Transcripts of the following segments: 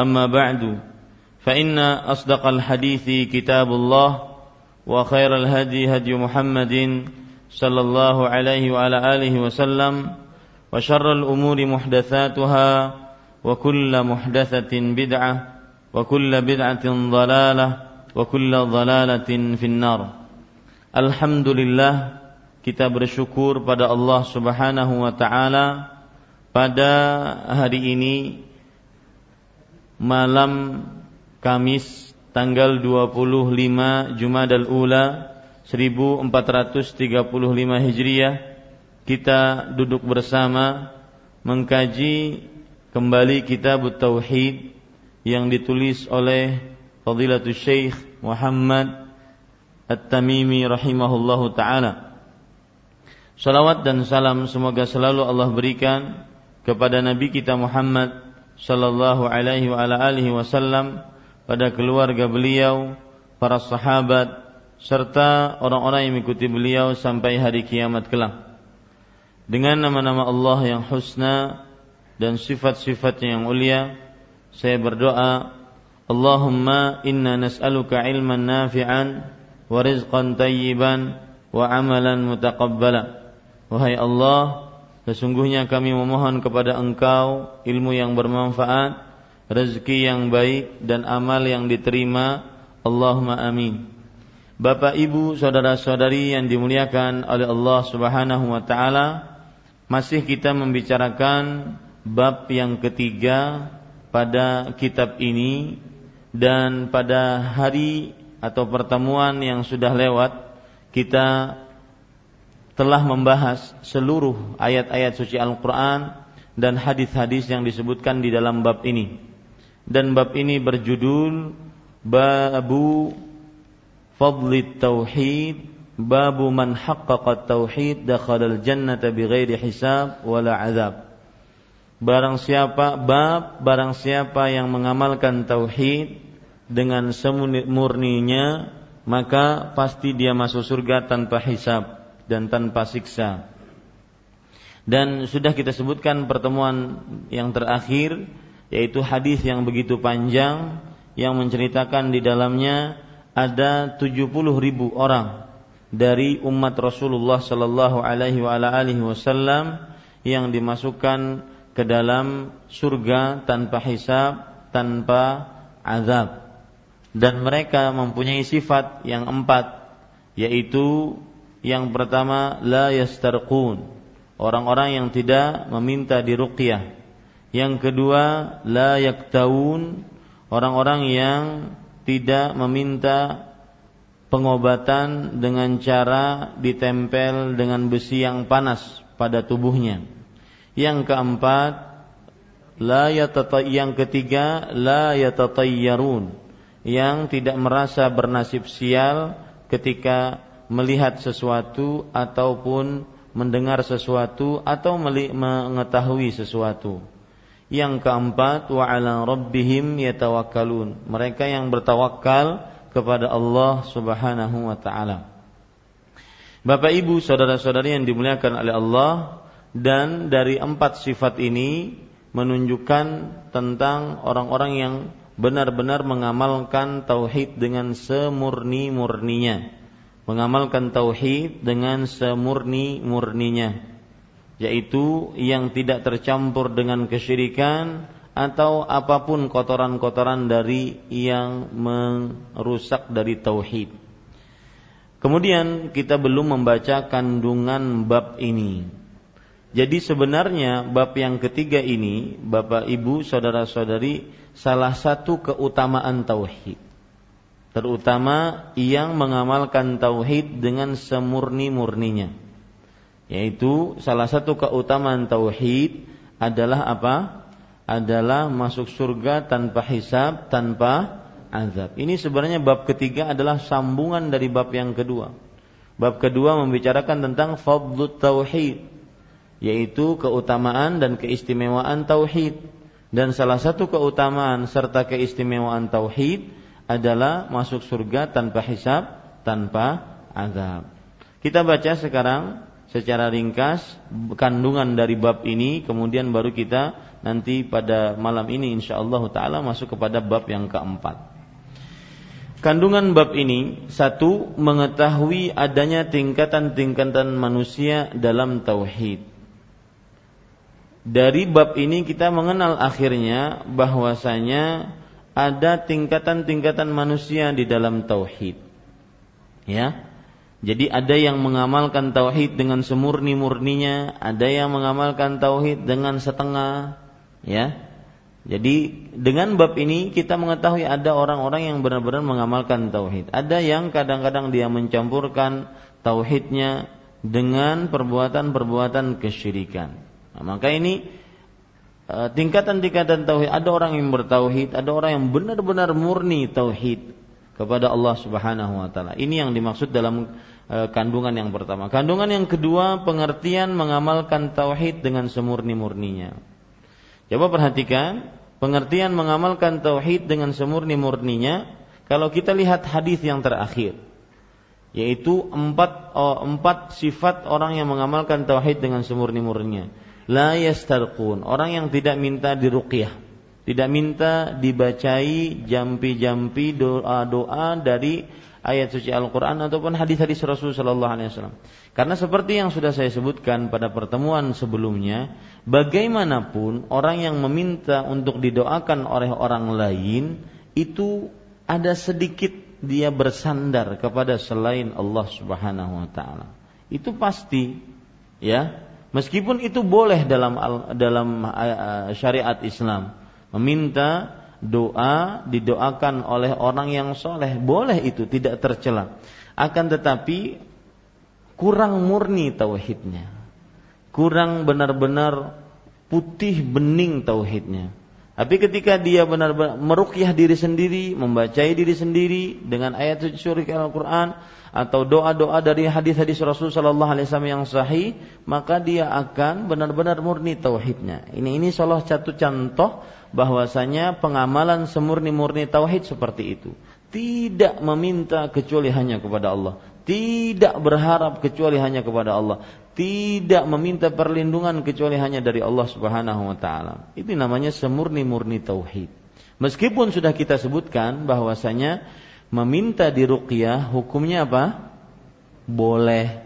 أما بعد فإن أصدق الحديث كتاب الله وخير الهدي هدي محمد صلى الله عليه وعلى آله وسلم وشر الأمور محدثاتها وكل محدثة بدعة وكل بدعة ضلالة وكل ضلالة في النار. الحمد لله kita bersyukur pada Allah Subhanahu wa taala. Pada hari ini malam Kamis tanggal 25 Jumadal Ula 1435 Hijriah kita duduk bersama mengkaji kembali kitab Tauhid yang ditulis oleh Fadilatul Syekh Muhammad At-Tamimi rahimahullahu taala. Salawat dan salam semoga selalu Allah berikan kepada Nabi kita Muhammad sallallahu alaihi wa ala alihi wasallam pada keluarga beliau, para sahabat serta orang-orang yang mengikuti beliau sampai hari kiamat kelak. Dengan nama-nama Allah yang husna dan sifat-sifatnya yang mulia, saya berdoa, Allahumma inna nas'aluka ilman nafi'an wa rizqan tayyiban wa amalan mutaqabbala. Wahai Allah, Sesungguhnya kami memohon kepada Engkau ilmu yang bermanfaat, rezeki yang baik dan amal yang diterima. Allahumma amin. Bapak, Ibu, saudara-saudari yang dimuliakan oleh Allah Subhanahu wa taala, masih kita membicarakan bab yang ketiga pada kitab ini dan pada hari atau pertemuan yang sudah lewat kita telah membahas seluruh ayat-ayat suci Al-Quran dan hadis-hadis yang disebutkan di dalam bab ini. Dan bab ini berjudul Babu Fadli Tauhid Babu man haqqaqa tauhid dakhalal jannata bighairi hisab wala azab. Barang siapa bab barang siapa yang mengamalkan tauhid dengan semurninya maka pasti dia masuk surga tanpa hisab dan tanpa siksa. Dan sudah kita sebutkan pertemuan yang terakhir yaitu hadis yang begitu panjang yang menceritakan di dalamnya ada 70 ribu orang dari umat Rasulullah Sallallahu Alaihi Wasallam yang dimasukkan ke dalam surga tanpa hisab, tanpa azab. Dan mereka mempunyai sifat yang empat, yaitu yang pertama la yastarqun, orang-orang yang tidak meminta diruqyah. Yang kedua la yaktaun, orang-orang yang tidak meminta pengobatan dengan cara ditempel dengan besi yang panas pada tubuhnya. Yang keempat la yang ketiga la yatatayyarun yang tidak merasa bernasib sial ketika melihat sesuatu ataupun mendengar sesuatu atau mengetahui sesuatu. Yang keempat wa ala rabbihim yatawakkalun. Mereka yang bertawakal kepada Allah Subhanahu wa taala. Bapak Ibu, saudara-saudari yang dimuliakan oleh Allah dan dari empat sifat ini menunjukkan tentang orang-orang yang benar-benar mengamalkan tauhid dengan semurni-murninya. Mengamalkan tauhid dengan semurni-murninya, yaitu yang tidak tercampur dengan kesyirikan atau apa pun kotoran-kotoran dari yang merusak dari tauhid. Kemudian kita belum membaca kandungan bab ini. Jadi sebenarnya bab yang ketiga ini, Bapak Ibu, saudara-saudari, salah satu keutamaan tauhid. Terutama yang mengamalkan tauhid dengan semurni-murninya. Yaitu salah satu keutamaan tauhid adalah apa? Adalah masuk surga tanpa hisab, tanpa azab. Ini sebenarnya bab ketiga adalah sambungan dari bab yang kedua. Bab kedua membicarakan tentang fadlut tauhid, yaitu keutamaan dan keistimewaan tauhid. Dan salah satu keutamaan serta keistimewaan tauhid adalah masuk surga tanpa hisab, tanpa azab. Kita baca sekarang secara ringkas kandungan dari bab ini, kemudian baru kita nanti pada malam ini insyaallah taala masuk kepada bab yang keempat. Kandungan bab ini satu mengetahui adanya tingkatan-tingkatan manusia dalam tauhid dari bab ini kita mengenal akhirnya bahwasanya ada tingkatan-tingkatan manusia di dalam tauhid. Ya. Jadi ada yang mengamalkan tauhid dengan semurni-murninya, ada yang mengamalkan tauhid dengan setengah, ya. Jadi dengan bab ini kita mengetahui ada orang-orang yang benar-benar mengamalkan tauhid. Ada yang kadang-kadang dia mencampurkan tauhidnya dengan perbuatan-perbuatan kesyirikan. Nah, maka ini tingkatan-tingkatan tauhid. Ada orang yang bertauhid, ada orang yang benar-benar murni tauhid kepada Allah Subhanahu wa taala. Ini yang dimaksud dalam uh, kandungan yang pertama. Kandungan yang kedua, pengertian mengamalkan tauhid dengan semurni-murninya. Coba perhatikan, pengertian mengamalkan tauhid dengan semurni-murninya kalau kita lihat hadis yang terakhir yaitu empat oh, empat sifat orang yang mengamalkan tauhid dengan semurni-murninya la yastarqun orang yang tidak minta diruqyah tidak minta dibacai jampi-jampi doa-doa dari ayat suci Al-Qur'an ataupun hadis-hadis Rasul sallallahu alaihi wasallam. Karena seperti yang sudah saya sebutkan pada pertemuan sebelumnya, bagaimanapun orang yang meminta untuk didoakan oleh orang lain itu ada sedikit dia bersandar kepada selain Allah Subhanahu wa taala. Itu pasti ya Meskipun itu boleh dalam dalam syariat Islam meminta doa didoakan oleh orang yang soleh boleh itu tidak tercela. Akan tetapi kurang murni tauhidnya, kurang benar-benar putih bening tauhidnya. Tapi ketika dia benar-benar merukyah diri sendiri, membacai diri sendiri dengan ayat suci Al-Quran atau doa-doa dari hadis-hadis Rasul Sallallahu Alaihi Wasallam yang sahih, maka dia akan benar-benar murni tauhidnya. Ini ini salah satu contoh bahwasanya pengamalan semurni-murni tauhid seperti itu. Tidak meminta kecuali hanya kepada Allah. Tidak berharap kecuali hanya kepada Allah tidak meminta perlindungan kecuali hanya dari Allah Subhanahu wa taala. Itu namanya semurni-murni tauhid. Meskipun sudah kita sebutkan bahwasanya meminta diruqyah hukumnya apa? Boleh.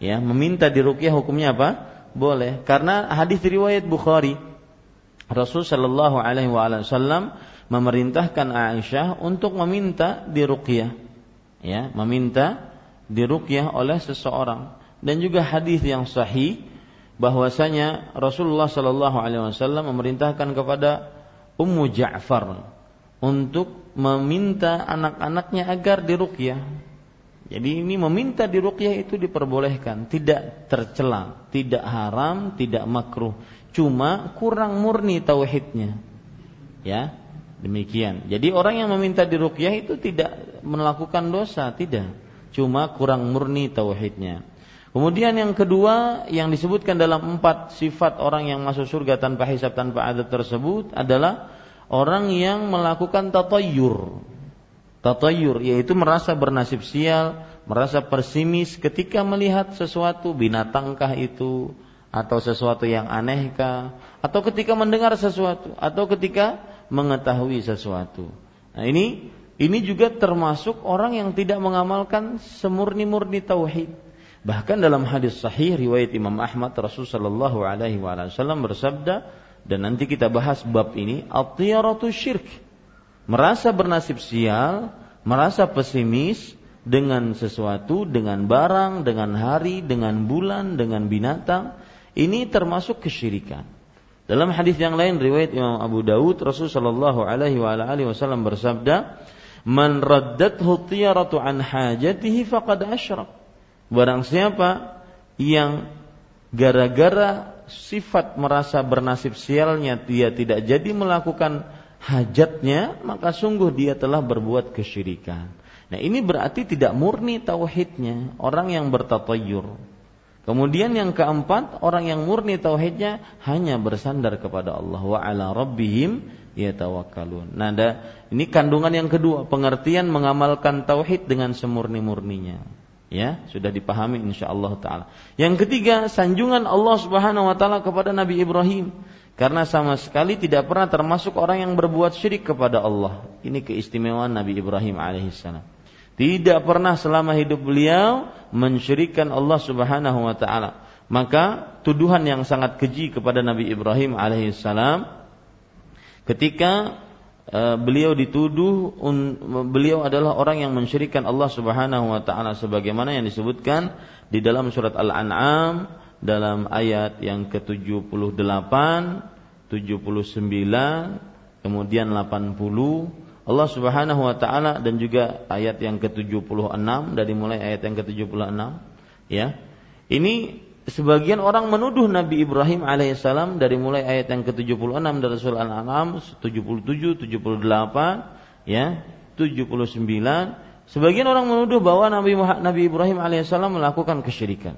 Ya, meminta diruqyah hukumnya apa? Boleh. Karena hadis riwayat Bukhari Rasul sallallahu alaihi wasallam memerintahkan Aisyah untuk meminta diruqyah. Ya, meminta diruqyah oleh seseorang dan juga hadis yang sahih bahwasanya Rasulullah Shallallahu Alaihi Wasallam memerintahkan kepada Ummu Ja'far untuk meminta anak-anaknya agar diruqyah. Jadi ini meminta diruqyah itu diperbolehkan, tidak tercela, tidak haram, tidak makruh. Cuma kurang murni tauhidnya. Ya, demikian. Jadi orang yang meminta diruqyah itu tidak melakukan dosa, tidak. Cuma kurang murni tauhidnya. Kemudian yang kedua yang disebutkan dalam empat sifat orang yang masuk surga tanpa hisab tanpa adab tersebut adalah orang yang melakukan tatoyur. tatayur yaitu merasa bernasib sial, merasa pesimis ketika melihat sesuatu binatangkah itu atau sesuatu yang anehkah atau ketika mendengar sesuatu atau ketika mengetahui sesuatu. Nah, ini ini juga termasuk orang yang tidak mengamalkan semurni-murni tauhid. Bahkan dalam hadis sahih riwayat Imam Ahmad Rasul sallallahu alaihi wasallam bersabda dan nanti kita bahas bab ini at-tiyaratu syirk. Merasa bernasib sial, merasa pesimis dengan sesuatu, dengan barang, dengan hari, dengan bulan, dengan binatang, ini termasuk kesyirikan. Dalam hadis yang lain riwayat Imam Abu Dawud Rasul sallallahu alaihi wasallam bersabda, Man raddathu tiyaratu an hajatihi faqad asyrak. Barang siapa yang gara-gara sifat merasa bernasib sialnya dia tidak jadi melakukan hajatnya, maka sungguh dia telah berbuat kesyirikan. Nah ini berarti tidak murni tauhidnya, orang yang bertatayur. Kemudian yang keempat, orang yang murni tauhidnya hanya bersandar kepada Allah wa ala rabbihim yatawakkalun. Nah, ada ini kandungan yang kedua, pengertian mengamalkan tauhid dengan semurni-murninya. Ya, sudah dipahami insyaallah taala. Yang ketiga, sanjungan Allah Subhanahu wa taala kepada Nabi Ibrahim karena sama sekali tidak pernah termasuk orang yang berbuat syirik kepada Allah. Ini keistimewaan Nabi Ibrahim alaihissalam. Tidak pernah selama hidup beliau mensyirikkan Allah Subhanahu wa taala. Maka tuduhan yang sangat keji kepada Nabi Ibrahim alaihissalam ketika uh, beliau dituduh beliau adalah orang yang mensyirikan Allah Subhanahu wa taala sebagaimana yang disebutkan di dalam surat Al-An'am dalam ayat yang ke-78, 79, kemudian 80 Allah Subhanahu wa taala dan juga ayat yang ke-76 dari mulai ayat yang ke-76 ya. Ini sebagian orang menuduh Nabi Ibrahim alaihissalam dari mulai ayat yang ke-76 dari surah Al-An'am 77, 78, ya, 79. Sebagian orang menuduh bahwa Nabi Nabi Ibrahim alaihissalam melakukan kesyirikan.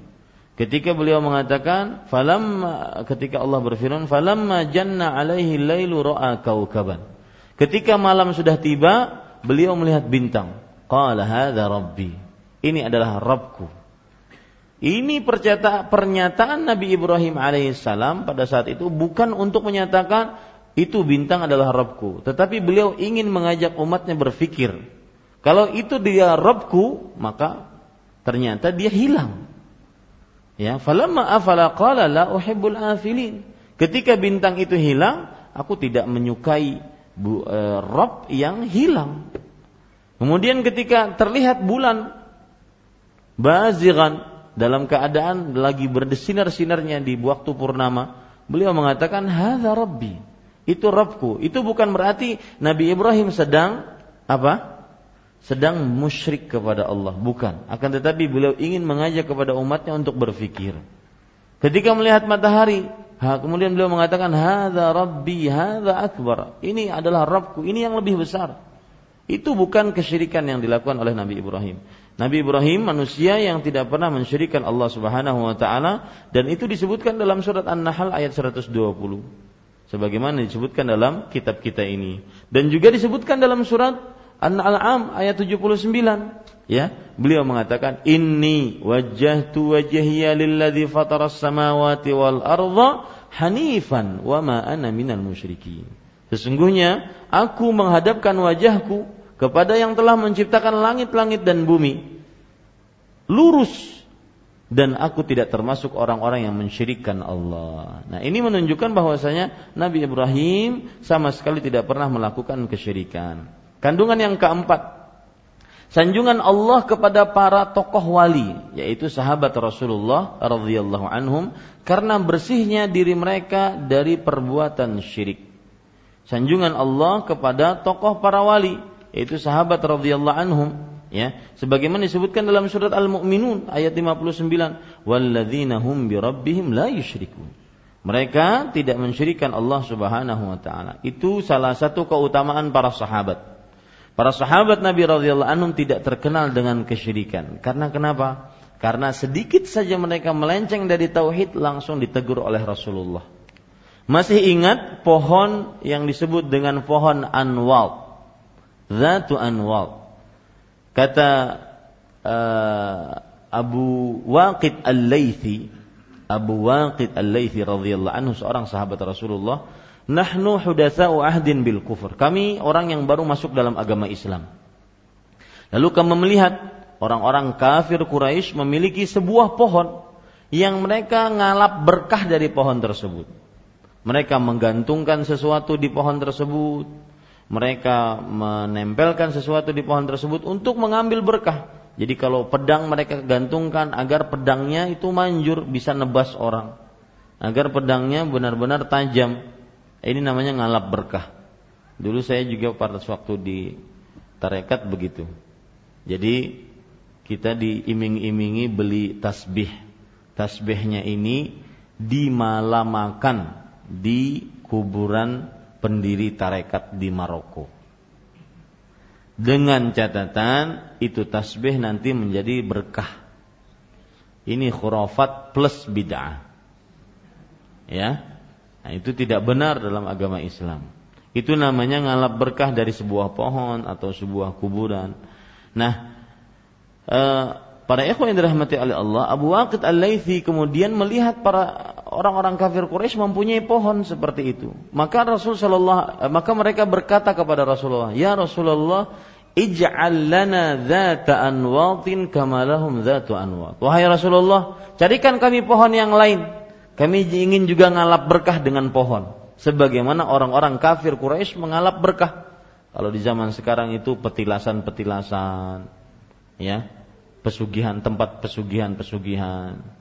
Ketika beliau mengatakan, falam ketika Allah berfirman, falamma janna alaihi lailu ra'a kaukaban. Ketika malam sudah tiba, beliau melihat bintang. Qala hadza rabbi. Ini adalah Rabbku ini pernyataan Nabi Ibrahim alaihissalam pada saat itu bukan untuk menyatakan itu bintang adalah Robku, tetapi beliau ingin mengajak umatnya berpikir. Kalau itu dia Robku, maka ternyata dia hilang. Ya, falamma afala qala la uhibbul afilin. Ketika bintang itu hilang, aku tidak menyukai bu, e, Rob yang hilang. Kemudian ketika terlihat bulan bazigan dalam keadaan lagi berdesinar-sinarnya di waktu purnama, beliau mengatakan, "Hadza Rabbi." Itu Rabbku. Itu bukan berarti Nabi Ibrahim sedang apa? Sedang musyrik kepada Allah, bukan. Akan tetapi beliau ingin mengajak kepada umatnya untuk berfikir. Ketika melihat matahari, ha, kemudian beliau mengatakan, "Hadza Rabbi, hadza akbar." Ini adalah Rabbku, ini yang lebih besar. Itu bukan kesyirikan yang dilakukan oleh Nabi Ibrahim. Nabi Ibrahim manusia yang tidak pernah mensyirikan Allah Subhanahu wa taala dan itu disebutkan dalam surat An-Nahl ayat 120. Sebagaimana disebutkan dalam kitab kita ini. Dan juga disebutkan dalam surat An-An'am ayat 79 ya beliau mengatakan inni wajjahtu wajhiya lilladzi fataras samawati wal arda hanifan wa ma ana minal musyrikin. Sesungguhnya aku menghadapkan wajahku kepada yang telah menciptakan langit-langit dan bumi lurus dan aku tidak termasuk orang-orang yang mensyirikkan Allah. Nah, ini menunjukkan bahwasanya Nabi Ibrahim sama sekali tidak pernah melakukan kesyirikan. Kandungan yang keempat, sanjungan Allah kepada para tokoh wali, yaitu sahabat Rasulullah radhiyallahu anhum karena bersihnya diri mereka dari perbuatan syirik. Sanjungan Allah kepada tokoh para wali, yaitu sahabat radhiyallahu anhum ya. Sebagaimana disebutkan dalam surat Al-Mu'minun ayat 59 walladzina hum bi rabbihim la yusyrikun. Mereka tidak mensyirikan Allah Subhanahu wa taala. Itu salah satu keutamaan para sahabat. Para sahabat Nabi radhiyallahu anhum tidak terkenal dengan kesyirikan. Karena kenapa? Karena sedikit saja mereka melenceng dari tauhid langsung ditegur oleh Rasulullah. Masih ingat pohon yang disebut dengan pohon anwal Zatu anwal. Kata uh, Abu Waqid Al-Laythi, Abu Waqid Al-Laythi radhiyallahu anhu seorang sahabat Rasulullah, "Nahnu hudatsa'u ahdin bil kufur." Kami orang yang baru masuk dalam agama Islam. Lalu kami melihat orang-orang kafir Quraisy memiliki sebuah pohon yang mereka ngalap berkah dari pohon tersebut. Mereka menggantungkan sesuatu di pohon tersebut, mereka menempelkan sesuatu di pohon tersebut untuk mengambil berkah. Jadi kalau pedang mereka gantungkan agar pedangnya itu manjur bisa nebas orang. Agar pedangnya benar-benar tajam. Ini namanya ngalap berkah. Dulu saya juga pada waktu di tarekat begitu. Jadi kita diiming-imingi beli tasbih. Tasbihnya ini dimalamakan di kuburan pendiri tarekat di Maroko dengan catatan itu tasbih nanti menjadi berkah. Ini khurafat plus bid'ah. Ya. Nah, itu tidak benar dalam agama Islam. Itu namanya ngalap berkah dari sebuah pohon atau sebuah kuburan. Nah, eh, para ikhwan yang dirahmati oleh Allah, Abu Waqid Al-Laitsi kemudian melihat para orang-orang kafir Quraisy mempunyai pohon seperti itu. Maka Rasul sallallahu eh, maka mereka berkata kepada Rasulullah, "Ya Rasulullah, ij'al lana dzata anwatin kama lahum dzatu anwat." Wahai Rasulullah, carikan kami pohon yang lain. Kami ingin juga ngalap berkah dengan pohon. Sebagaimana orang-orang kafir Quraisy mengalap berkah. Kalau di zaman sekarang itu petilasan-petilasan, ya, pesugihan tempat pesugihan-pesugihan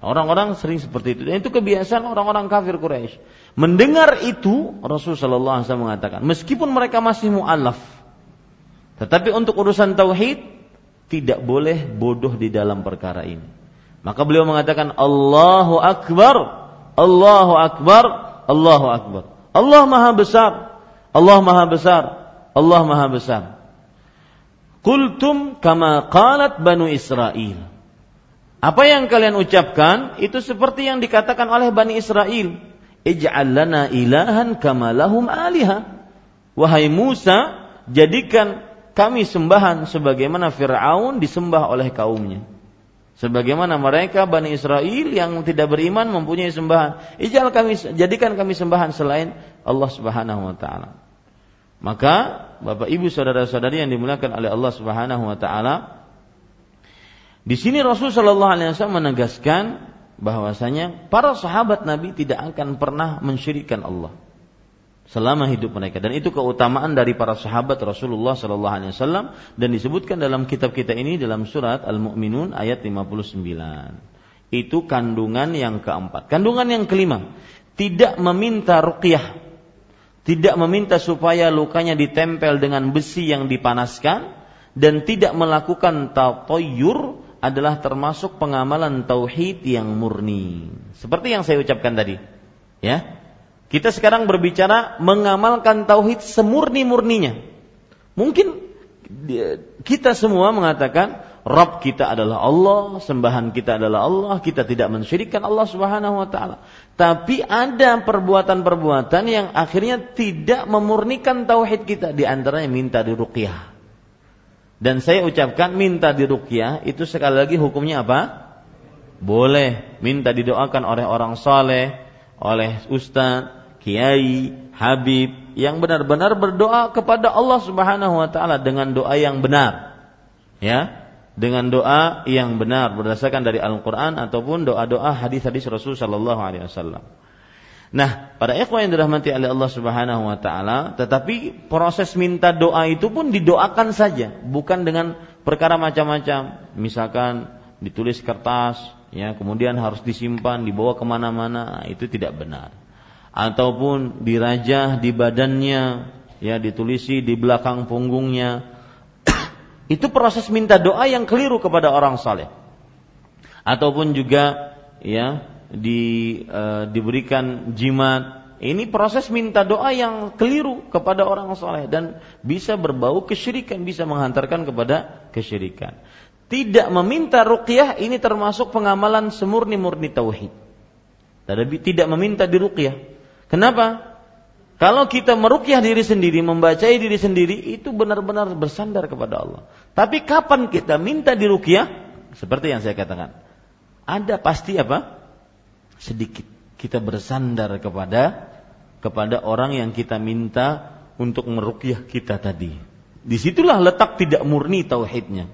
Orang-orang sering seperti itu. Dan itu kebiasaan orang-orang kafir Quraisy. Mendengar itu Rasulullah Wasallam mengatakan, meskipun mereka masih mualaf, tetapi untuk urusan tauhid tidak boleh bodoh di dalam perkara ini. Maka beliau mengatakan Allahu Akbar, Allahu Akbar, Allahu Akbar. Allah Maha Besar, Allah Maha Besar, Allah Maha Besar. Kultum kama qalat Banu Israel. Apa yang kalian ucapkan itu seperti yang dikatakan oleh Bani Israel. Ij'al lana ilahan kama lahum aliha. Wahai Musa, jadikan kami sembahan sebagaimana Fir'aun disembah oleh kaumnya. Sebagaimana mereka Bani Israel yang tidak beriman mempunyai sembahan. Ijal kami jadikan kami sembahan selain Allah Subhanahu wa taala. Maka Bapak Ibu saudara-saudari yang dimuliakan oleh Allah Subhanahu wa taala, di sini Rasul Shallallahu Alaihi Wasallam menegaskan bahwasanya para sahabat Nabi tidak akan pernah mensyirikan Allah selama hidup mereka. Dan itu keutamaan dari para sahabat Rasulullah Shallallahu Alaihi Wasallam dan disebutkan dalam kitab kita ini dalam surat Al Mukminun ayat 59 itu kandungan yang keempat. Kandungan yang kelima tidak meminta ruqyah tidak meminta supaya lukanya ditempel dengan besi yang dipanaskan dan tidak melakukan tatoyur adalah termasuk pengamalan tauhid yang murni. Seperti yang saya ucapkan tadi. Ya. Kita sekarang berbicara mengamalkan tauhid semurni-murninya. Mungkin kita semua mengatakan Rabb kita adalah Allah, sembahan kita adalah Allah, kita tidak mensyirikkan Allah Subhanahu wa taala. Tapi ada perbuatan-perbuatan yang akhirnya tidak memurnikan tauhid kita, di antaranya minta diruqyah. Dan saya ucapkan minta diruqyah itu sekali lagi hukumnya apa? Boleh minta didoakan oleh orang soleh, oleh ustaz, kiai, habib yang benar-benar berdoa kepada Allah Subhanahu wa taala dengan doa yang benar. Ya, dengan doa yang benar berdasarkan dari Al-Qur'an ataupun doa-doa hadis-hadis Rasul sallallahu alaihi wasallam. Nah, pada ikhwan yang dirahmati oleh Allah Subhanahu wa taala, tetapi proses minta doa itu pun didoakan saja, bukan dengan perkara macam-macam. Misalkan ditulis kertas, ya, kemudian harus disimpan, dibawa ke mana-mana, itu tidak benar. Ataupun dirajah di badannya, ya, ditulisi di belakang punggungnya. itu proses minta doa yang keliru kepada orang saleh. Ataupun juga ya di, uh, diberikan jimat. Ini proses minta doa yang keliru kepada orang soleh dan bisa berbau kesyirikan, bisa menghantarkan kepada kesyirikan. Tidak meminta ruqyah ini termasuk pengamalan semurni-murni tauhid. Tidak meminta di ruqyah. Kenapa? Kalau kita merukyah diri sendiri, membacai diri sendiri, itu benar-benar bersandar kepada Allah. Tapi kapan kita minta diruqyah? Seperti yang saya katakan. Ada pasti apa? Sedikit kita bersandar kepada kepada orang yang kita minta untuk meruqyah kita tadi. Di situlah letak tidak murni tauhidnya.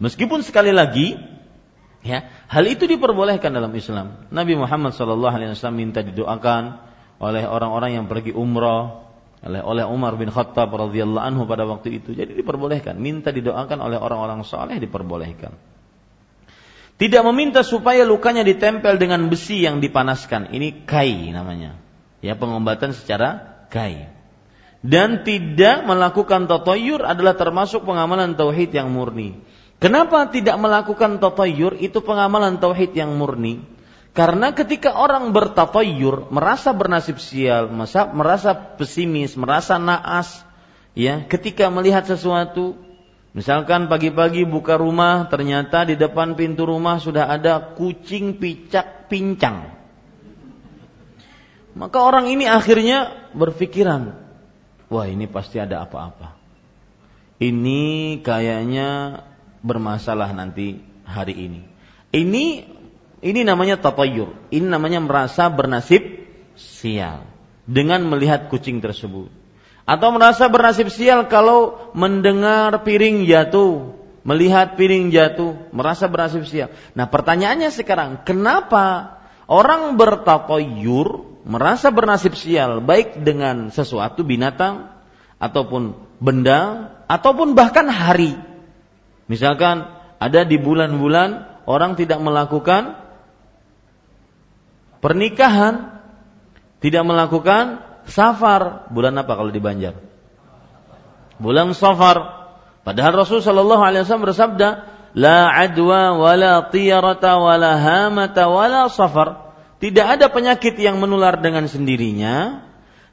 Meskipun sekali lagi ya hal itu diperbolehkan dalam Islam. Nabi Muhammad SAW minta didoakan oleh orang-orang yang pergi umrah oleh oleh Umar bin Khattab radhiyallahu anhu pada waktu itu. Jadi diperbolehkan, minta didoakan oleh orang-orang saleh diperbolehkan. Tidak meminta supaya lukanya ditempel dengan besi yang dipanaskan. Ini kai namanya. Ya, pengobatan secara kai. Dan tidak melakukan tatoyur adalah termasuk pengamalan tauhid yang murni. Kenapa tidak melakukan tatoyur? Itu pengamalan tauhid yang murni. Karena ketika orang bertatayur, merasa bernasib sial, merasa, merasa pesimis, merasa naas, ya, ketika melihat sesuatu, misalkan pagi-pagi buka rumah, ternyata di depan pintu rumah sudah ada kucing picak pincang. Maka orang ini akhirnya berpikiran, wah ini pasti ada apa-apa. Ini kayaknya bermasalah nanti hari ini. Ini ini namanya tatayur. Ini namanya merasa bernasib sial dengan melihat kucing tersebut. Atau merasa bernasib sial kalau mendengar piring jatuh, melihat piring jatuh, merasa bernasib sial. Nah, pertanyaannya sekarang, kenapa orang bertatayur merasa bernasib sial baik dengan sesuatu binatang ataupun benda ataupun bahkan hari. Misalkan ada di bulan-bulan orang tidak melakukan pernikahan, tidak melakukan safar. Bulan apa kalau di Banjar? Bulan safar. Padahal Rasul Shallallahu Alaihi Wasallam bersabda, La adwa wala tiyarata wala hamata wala safar. Tidak ada penyakit yang menular dengan sendirinya.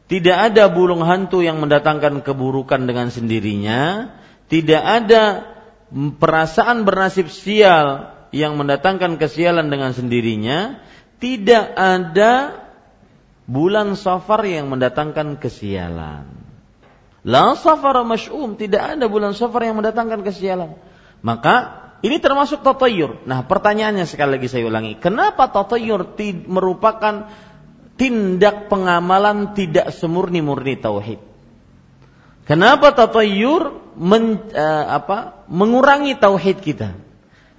Tidak ada burung hantu yang mendatangkan keburukan dengan sendirinya. Tidak ada perasaan bernasib sial yang mendatangkan kesialan dengan sendirinya tidak ada bulan safar yang mendatangkan kesialan. La safar masyum, tidak ada bulan safar yang mendatangkan kesialan. Maka ini termasuk tatayur. Nah pertanyaannya sekali lagi saya ulangi. Kenapa tatayur merupakan tindak pengamalan tidak semurni-murni tauhid? Kenapa tatayur men, uh, apa, mengurangi tauhid kita?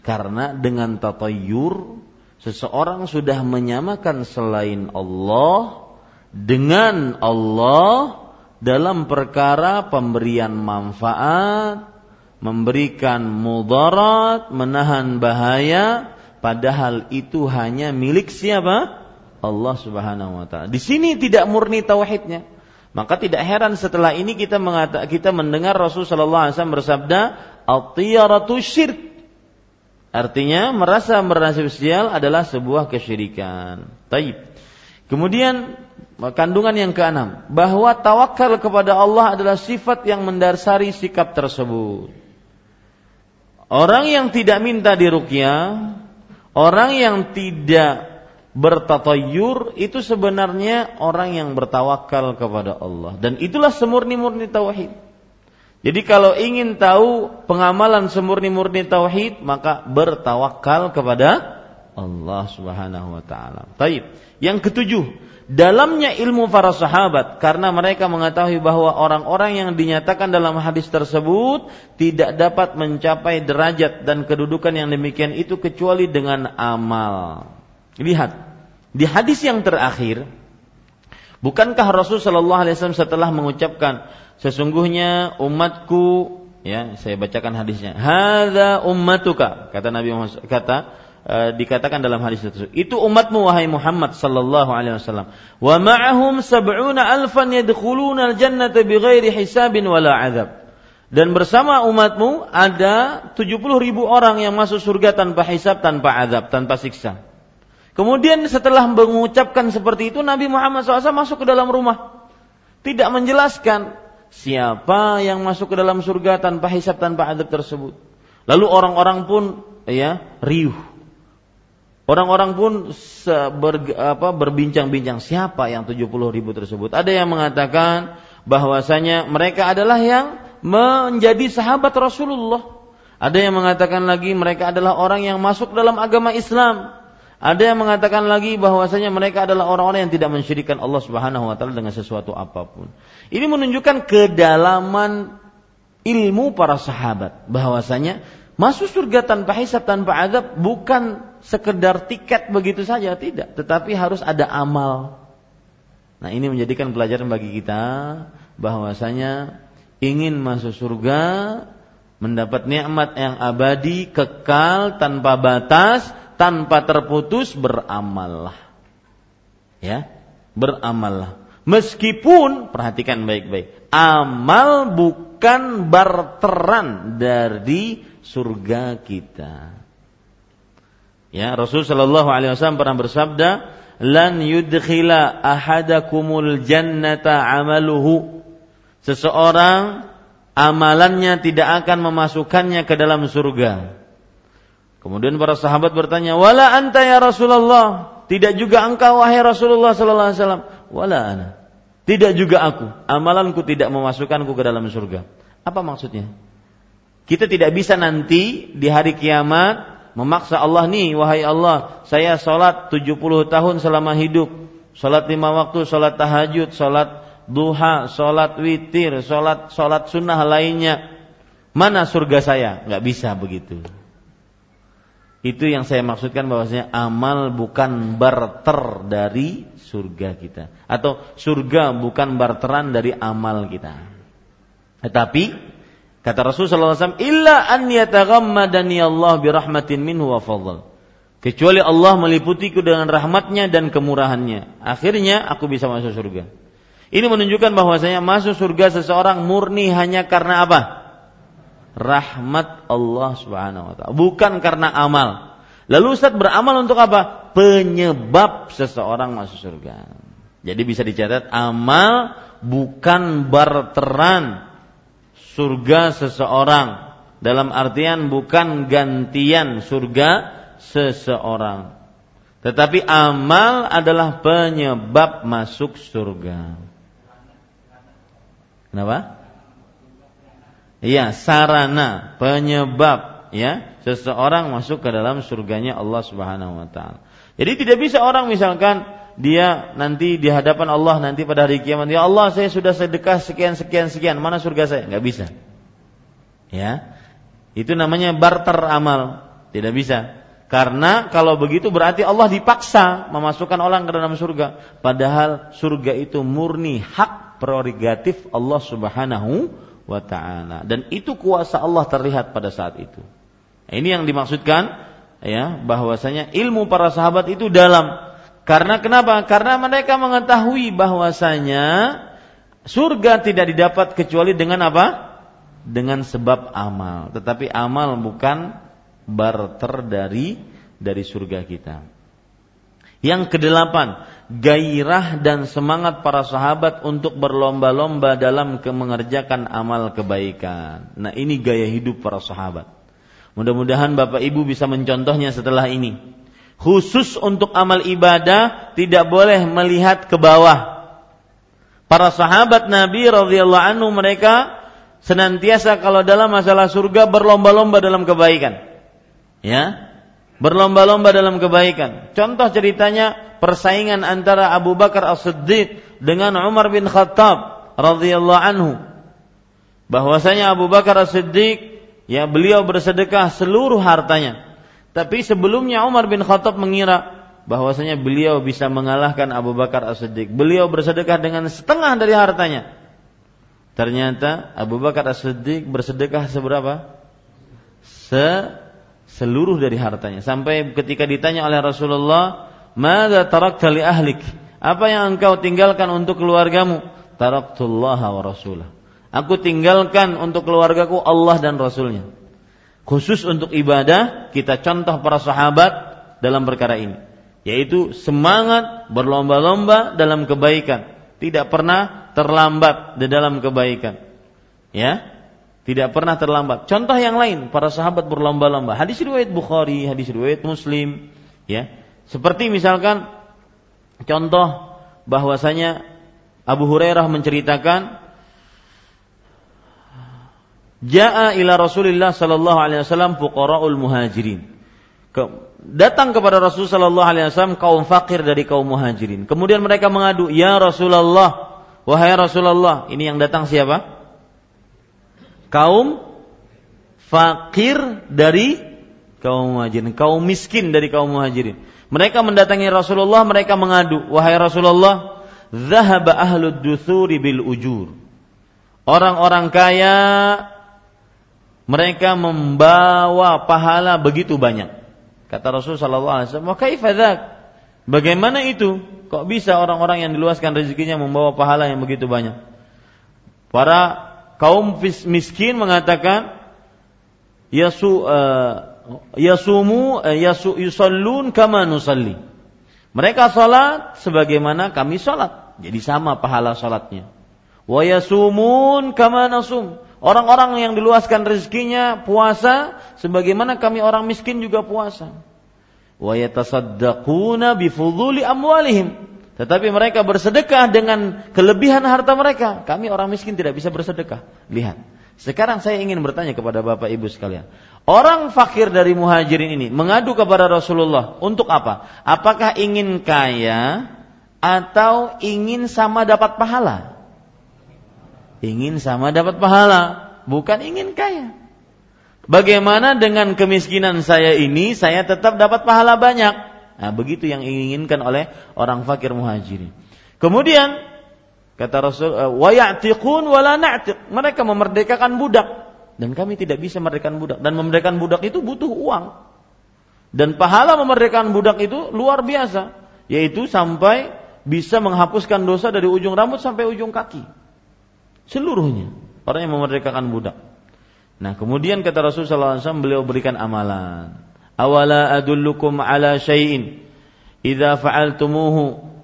Karena dengan tatayur seseorang sudah menyamakan selain Allah dengan Allah dalam perkara pemberian manfaat, memberikan mudarat, menahan bahaya, padahal itu hanya milik siapa? Allah Subhanahu wa taala. Di sini tidak murni tauhidnya. Maka tidak heran setelah ini kita mengata, kita mendengar Rasul sallallahu alaihi wasallam bersabda, "At-tiyaratu syirk." Artinya merasa bernasib sial adalah sebuah kesyirikan. Taib. Kemudian kandungan yang keenam bahwa tawakal kepada Allah adalah sifat yang mendasari sikap tersebut. Orang yang tidak minta diruqyah, orang yang tidak bertatayur itu sebenarnya orang yang bertawakal kepada Allah dan itulah semurni-murni tauhid. Jadi kalau ingin tahu pengamalan semurni-murni tauhid, maka bertawakal kepada Allah Subhanahu wa taala. Baik. Yang ketujuh, dalamnya ilmu para sahabat karena mereka mengetahui bahwa orang-orang yang dinyatakan dalam hadis tersebut tidak dapat mencapai derajat dan kedudukan yang demikian itu kecuali dengan amal. Lihat, di hadis yang terakhir bukankah Rasul sallallahu alaihi wasallam setelah mengucapkan sesungguhnya umatku ya saya bacakan hadisnya hadza ummatuka kata Nabi Muhammad kata uh, dikatakan dalam hadis tersebut itu umatmu wahai Muhammad sallallahu alaihi wasallam wa ma'ahum sab'una alfan yadkhuluna al-jannata bighairi hisabin wala azab dan bersama umatmu ada 70 ribu orang yang masuk surga tanpa hisab, tanpa azab, tanpa siksa. Kemudian setelah mengucapkan seperti itu, Nabi Muhammad SAW masuk ke dalam rumah. Tidak menjelaskan siapa yang masuk ke dalam surga tanpa hisab tanpa adab tersebut. Lalu orang-orang pun ya riuh. Orang-orang pun ber, apa, berbincang-bincang siapa yang 70 ribu tersebut. Ada yang mengatakan bahwasanya mereka adalah yang menjadi sahabat Rasulullah. Ada yang mengatakan lagi mereka adalah orang yang masuk dalam agama Islam. Ada yang mengatakan lagi bahwasanya mereka adalah orang-orang yang tidak mensyirikan Allah Subhanahu wa taala dengan sesuatu apa pun. Ini menunjukkan kedalaman ilmu para sahabat bahwasanya masuk surga tanpa hisab tanpa azab bukan sekedar tiket begitu saja tidak, tetapi harus ada amal. Nah, ini menjadikan pelajaran bagi kita bahwasanya ingin masuk surga mendapat nikmat yang abadi, kekal tanpa batas, tanpa terputus beramallah. Ya, beramallah. Meskipun perhatikan baik-baik, amal bukan barteran dari surga kita. Ya, Rasul Shallallahu alaihi wasallam pernah bersabda, "Lan yudkhila ahadakumul jannata amaluhu." Seseorang amalannya tidak akan memasukkannya ke dalam surga Kemudian para sahabat bertanya, "Wala anta ya Rasulullah?" Tidak juga engkau wahai Rasulullah sallallahu alaihi wasallam. "Wala ana." Tidak juga aku. Amalanku tidak memasukkanku ke dalam surga. Apa maksudnya? Kita tidak bisa nanti di hari kiamat memaksa Allah nih, wahai Allah, saya sholat 70 tahun selama hidup. Sholat lima waktu, sholat tahajud, sholat duha, sholat witir, sholat sholat sunnah lainnya. Mana surga saya? Nggak bisa begitu. Itu yang saya maksudkan bahwasanya amal bukan barter dari surga kita atau surga bukan barteran dari amal kita. Tetapi kata Rasulullah SAW, illa an yataghammadani Allah birahmatin minhu wa fadl. Kecuali Allah meliputiku dengan rahmatnya dan kemurahannya. Akhirnya aku bisa masuk surga. Ini menunjukkan bahwasanya masuk surga seseorang murni hanya karena apa? Rahmat Allah Subhanahu wa taala, bukan karena amal. Lalu Ustaz beramal untuk apa? Penyebab seseorang masuk surga. Jadi bisa dicatat amal bukan barteran surga seseorang. Dalam artian bukan gantian surga seseorang. Tetapi amal adalah penyebab masuk surga. Kenapa? Iya, sarana, penyebab ya seseorang masuk ke dalam surganya Allah Subhanahu wa taala. Jadi tidak bisa orang misalkan dia nanti di hadapan Allah nanti pada hari kiamat, ya Allah saya sudah sedekah sekian sekian sekian, mana surga saya? Enggak bisa. Ya. Itu namanya barter amal, tidak bisa. Karena kalau begitu berarti Allah dipaksa memasukkan orang ke dalam surga. Padahal surga itu murni hak prerogatif Allah Subhanahu wa taala dan itu kuasa Allah terlihat pada saat itu. Ini yang dimaksudkan ya bahwasanya ilmu para sahabat itu dalam karena kenapa? Karena mereka mengetahui bahwasanya surga tidak didapat kecuali dengan apa? Dengan sebab amal. Tetapi amal bukan barter dari dari surga kita. Yang kedelapan, gairah dan semangat para sahabat untuk berlomba-lomba dalam mengerjakan amal kebaikan. Nah, ini gaya hidup para sahabat. Mudah-mudahan Bapak Ibu bisa mencontohnya setelah ini. Khusus untuk amal ibadah tidak boleh melihat ke bawah. Para sahabat Nabi radhiyallahu anhu mereka senantiasa kalau dalam masalah surga berlomba-lomba dalam kebaikan. Ya, berlomba-lomba dalam kebaikan. Contoh ceritanya persaingan antara Abu Bakar As-Siddiq dengan Umar bin Khattab radhiyallahu anhu. Bahwasanya Abu Bakar As-Siddiq ya beliau bersedekah seluruh hartanya. Tapi sebelumnya Umar bin Khattab mengira bahwasanya beliau bisa mengalahkan Abu Bakar As-Siddiq. Beliau bersedekah dengan setengah dari hartanya. Ternyata Abu Bakar As-Siddiq bersedekah seberapa? Se seluruh dari hartanya sampai ketika ditanya oleh Rasulullah, "Mada tarakta li ahlik?" Apa yang engkau tinggalkan untuk keluargamu? Taraktullah wa rasulah. Aku tinggalkan untuk keluargaku Allah dan Rasulnya. Khusus untuk ibadah, kita contoh para sahabat dalam perkara ini. Yaitu semangat berlomba-lomba dalam kebaikan. Tidak pernah terlambat di dalam kebaikan. Ya, tidak pernah terlambat. Contoh yang lain, para sahabat berlomba-lomba. Hadis riwayat Bukhari, hadis riwayat Muslim, ya. Seperti misalkan contoh bahwasanya Abu Hurairah menceritakan Ja'a ila Rasulillah sallallahu alaihi wasallam fuqara'ul muhajirin. Ke, datang kepada Rasul sallallahu alaihi wasallam kaum fakir dari kaum muhajirin. Kemudian mereka mengadu, "Ya Rasulullah, wahai Rasulullah." Ini yang datang siapa? Kaum fakir dari kaum muhajirin, kaum miskin dari kaum muhajirin. Mereka mendatangi Rasulullah, mereka mengadu, "Wahai Rasulullah, zahaba ahlud duthuri bil ujur." Orang-orang kaya mereka membawa pahala begitu banyak. Kata Rasul sallallahu alaihi wasallam, "Kaifa Bagaimana itu? Kok bisa orang-orang yang diluaskan rezekinya membawa pahala yang begitu banyak? Para kaum miskin mengatakan, "Yasu uh, yasumu uh, yasu yusallun kama nusalli." Mereka salat sebagaimana kami salat. Jadi sama pahala salatnya. Wa yasumun kama nasum. Orang-orang yang diluaskan rezekinya puasa sebagaimana kami orang miskin juga puasa. Wa yatasaddaquna bifuduli amwalihim. Tetapi mereka bersedekah dengan kelebihan harta mereka. Kami orang miskin tidak bisa bersedekah. Lihat. Sekarang saya ingin bertanya kepada Bapak Ibu sekalian. Orang fakir dari muhajirin ini mengadu kepada Rasulullah untuk apa? Apakah ingin kaya atau ingin sama dapat pahala? Ingin sama dapat pahala, bukan ingin kaya. Bagaimana dengan kemiskinan saya ini saya tetap dapat pahala banyak? Nah, begitu yang inginkan oleh orang fakir muhajirin. Kemudian kata Rasul, eh, "Wa ya'tiqun wa la na'tiq." Mereka memerdekakan budak dan kami tidak bisa memerdekakan budak dan memerdekakan budak itu butuh uang. Dan pahala memerdekakan budak itu luar biasa, yaitu sampai bisa menghapuskan dosa dari ujung rambut sampai ujung kaki. Seluruhnya orang yang memerdekakan budak. Nah, kemudian kata Rasulullah SAW beliau berikan amalan. Awala adullukum ala syai'in? Idza fa'altumuhu.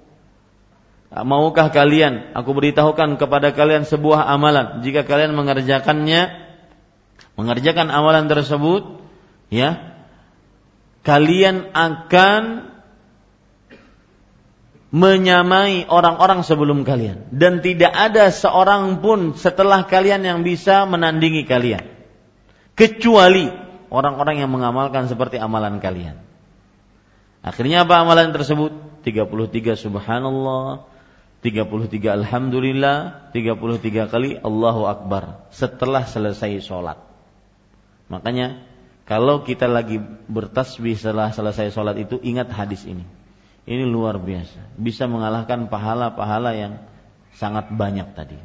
Maukah kalian aku beritahukan kepada kalian sebuah amalan. Jika kalian mengerjakannya mengerjakan amalan tersebut ya kalian akan menyamai orang-orang sebelum kalian. Dan tidak ada seorang pun setelah kalian yang bisa menandingi kalian. Kecuali orang-orang yang mengamalkan seperti amalan kalian. Akhirnya apa amalan tersebut? 33 subhanallah, 33 alhamdulillah, 33 kali Allahu akbar setelah selesai sholat. Makanya kalau kita lagi bertasbih setelah selesai sholat itu ingat hadis ini ini luar biasa. Bisa mengalahkan pahala-pahala yang sangat banyak tadi.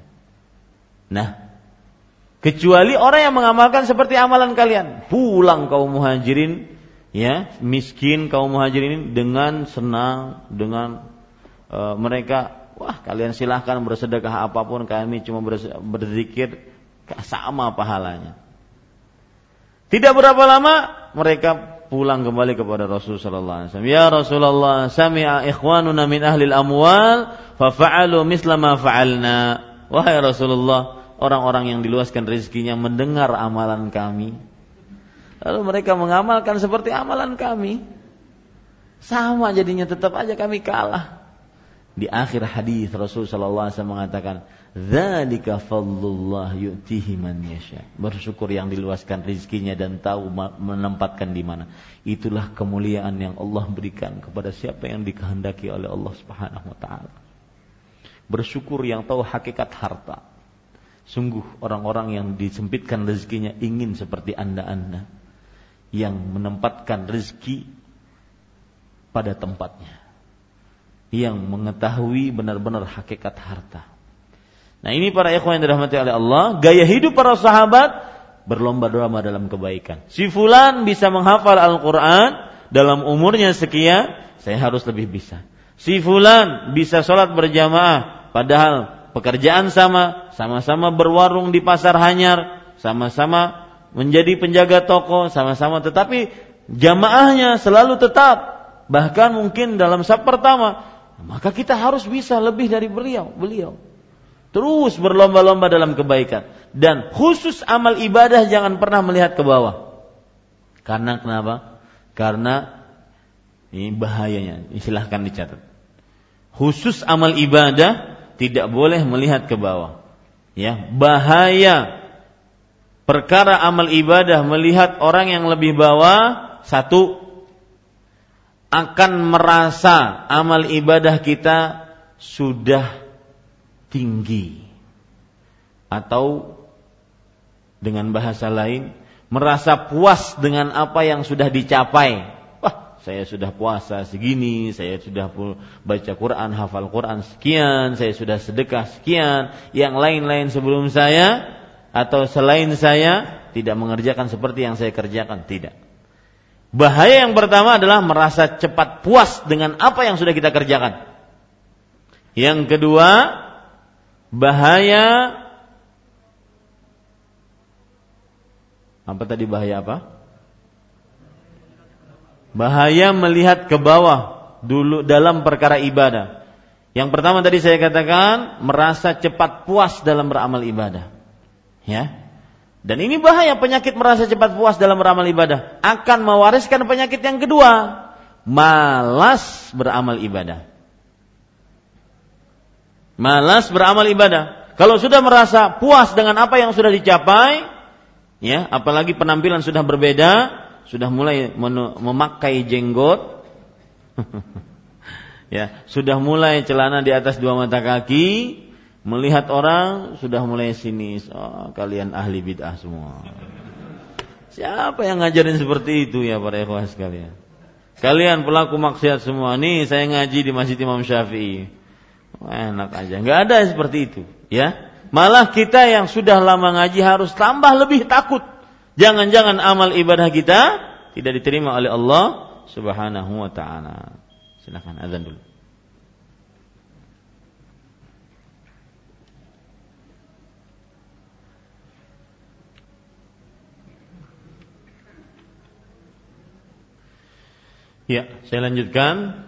Nah, kecuali orang yang mengamalkan seperti amalan kalian. Pulang kaum muhajirin, ya, miskin kaum muhajirin dengan senang, dengan uh, mereka, wah kalian silahkan bersedekah apa pun, kami cuma berzikir, sama pahalanya. Tidak berapa lama mereka pulang kembali kepada Rasul sallallahu. Ya Rasulullah, sami'a ikhwanuna min ahli al-amwal fa fa'alu misla ma fa'alna. Wahai Rasulullah, orang-orang yang diluaskan rezekinya mendengar amalan kami. Lalu mereka mengamalkan seperti amalan kami. Sama jadinya tetap aja kami kalah. Di akhir hadis Rasul sallallahu alaihi mengatakan, Dzalika fadlullah yu'tihi man yasha. Bersyukur yang diluaskan rizkinya dan tahu menempatkan di mana. Itulah kemuliaan yang Allah berikan kepada siapa yang dikehendaki oleh Allah Subhanahu wa taala. Bersyukur yang tahu hakikat harta. Sungguh orang-orang yang disempitkan rezekinya ingin seperti Anda-anda yang menempatkan rezeki pada tempatnya. Yang mengetahui benar-benar hakikat harta Nah ini para ikhwan yang dirahmati oleh Allah, gaya hidup para sahabat berlomba-lomba dalam kebaikan. Si fulan bisa menghafal Al-Quran dalam umurnya sekian, saya harus lebih bisa. Si fulan bisa sholat berjamaah, padahal pekerjaan sama, sama-sama berwarung di pasar hanyar, sama-sama menjadi penjaga toko, sama-sama tetapi jamaahnya selalu tetap. Bahkan mungkin dalam sab pertama, maka kita harus bisa lebih dari beliau, beliau. Terus berlomba-lomba dalam kebaikan. Dan khusus amal ibadah jangan pernah melihat ke bawah. Karena kenapa? Karena ini bahayanya. Silahkan dicatat. Khusus amal ibadah tidak boleh melihat ke bawah. Ya, bahaya perkara amal ibadah melihat orang yang lebih bawah satu akan merasa amal ibadah kita sudah tinggi atau dengan bahasa lain merasa puas dengan apa yang sudah dicapai. Saya sudah puasa segini, saya sudah baca Quran, hafal Quran sekian, saya sudah sedekah sekian, yang lain-lain sebelum saya atau selain saya tidak mengerjakan seperti yang saya kerjakan, tidak. Bahaya yang pertama adalah merasa cepat puas dengan apa yang sudah kita kerjakan. Yang kedua, bahaya apa tadi bahaya apa? Bahaya melihat ke bawah dulu dalam perkara ibadah. Yang pertama tadi saya katakan merasa cepat puas dalam beramal ibadah. Ya. Dan ini bahaya penyakit merasa cepat puas dalam beramal ibadah. Akan mewariskan penyakit yang kedua. Malas beramal ibadah. Malas beramal ibadah. Kalau sudah merasa puas dengan apa yang sudah dicapai, ya, apalagi penampilan sudah berbeda, sudah mulai memakai jenggot, ya, sudah mulai celana di atas dua mata kaki, Melihat orang sudah mulai sinis. Oh, kalian ahli bid'ah semua. Siapa yang ngajarin seperti itu ya para ikhwah sekalian? Kalian pelaku maksiat semua. Nih saya ngaji di Masjid Imam Syafi'i. Enak aja. Nggak ada seperti itu, ya. Malah kita yang sudah lama ngaji harus tambah lebih takut. Jangan-jangan amal ibadah kita tidak diterima oleh Allah Subhanahu wa taala. Silakan azan dulu. Ya, saya lanjutkan.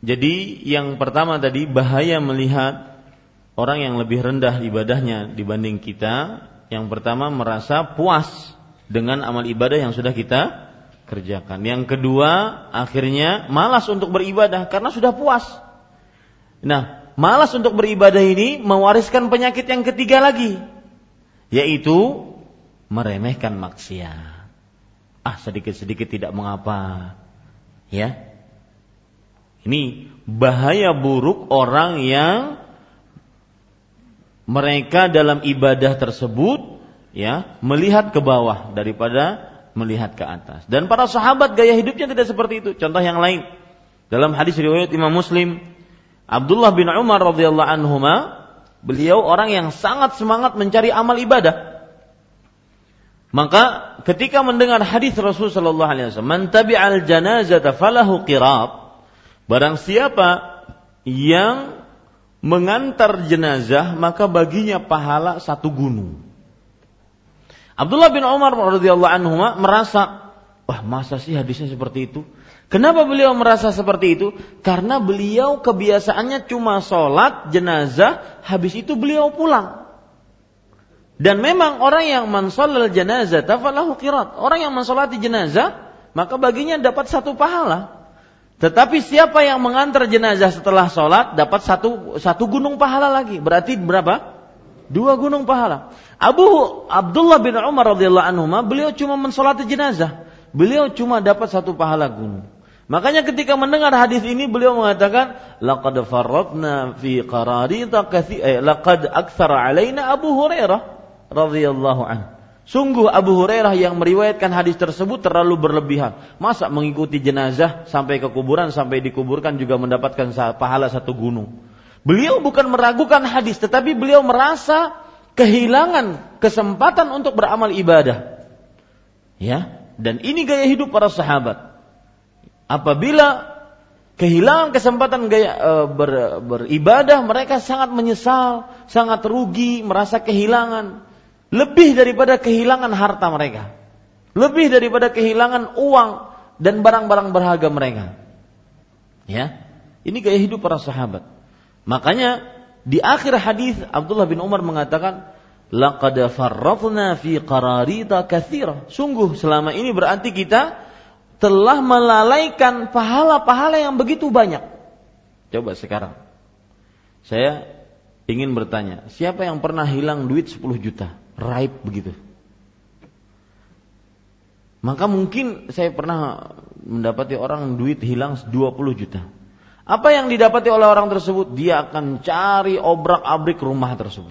Jadi yang pertama tadi bahaya melihat orang yang lebih rendah ibadahnya dibanding kita. Yang pertama merasa puas dengan amal ibadah yang sudah kita kerjakan. Yang kedua, akhirnya malas untuk beribadah karena sudah puas. Nah, malas untuk beribadah ini mewariskan penyakit yang ketiga lagi, yaitu meremehkan maksiat. Ah, sedikit-sedikit tidak mengapa Ya. Ini bahaya buruk orang yang mereka dalam ibadah tersebut ya melihat ke bawah daripada melihat ke atas. Dan para sahabat gaya hidupnya tidak seperti itu. Contoh yang lain dalam hadis riwayat Imam Muslim Abdullah bin Umar radhiyallahu anhu beliau orang yang sangat semangat mencari amal ibadah. Maka ketika mendengar hadis Rasul sallallahu alaihi wasallam, "Man tabi'al janazata falahu qirat." Barang siapa yang mengantar jenazah, maka baginya pahala satu gunung. Abdullah bin Umar radhiyallahu anhu merasa, wah masa sih hadisnya seperti itu? Kenapa beliau merasa seperti itu? Karena beliau kebiasaannya cuma sholat jenazah, habis itu beliau pulang. Dan memang orang yang mensolal jenazah tafalahu qirat. Orang yang mensolati jenazah, maka baginya dapat satu pahala. Tetapi siapa yang mengantar jenazah setelah sholat dapat satu satu gunung pahala lagi. Berarti berapa? Dua gunung pahala. Abu Abdullah bin Umar radhiyallahu anhu beliau cuma mensolati jenazah. Beliau cuma dapat satu pahala gunung. Makanya ketika mendengar hadis ini beliau mengatakan laqad farratna fi qararita kathir eh, laqad aktsara alaina Abu Hurairah radhiyallahu an. Sungguh Abu Hurairah yang meriwayatkan hadis tersebut terlalu berlebihan. Masa mengikuti jenazah sampai ke kuburan sampai dikuburkan juga mendapatkan pahala satu gunung. Beliau bukan meragukan hadis tetapi beliau merasa kehilangan kesempatan untuk beramal ibadah. Ya, dan ini gaya hidup para sahabat. Apabila kehilangan kesempatan gaya e, ber, beribadah, mereka sangat menyesal, sangat rugi, merasa kehilangan lebih daripada kehilangan harta mereka, lebih daripada kehilangan uang dan barang-barang berharga mereka. Ya, ini gaya hidup para sahabat. Makanya di akhir hadis Abdullah bin Umar mengatakan, "Laqad farratna fi qararita katsira." Sungguh selama ini berarti kita telah melalaikan pahala-pahala yang begitu banyak. Coba sekarang. Saya ingin bertanya, siapa yang pernah hilang duit 10 juta? raib begitu. Maka mungkin saya pernah mendapati orang duit hilang 20 juta. Apa yang didapati oleh orang tersebut? Dia akan cari obrak-abrik rumah tersebut.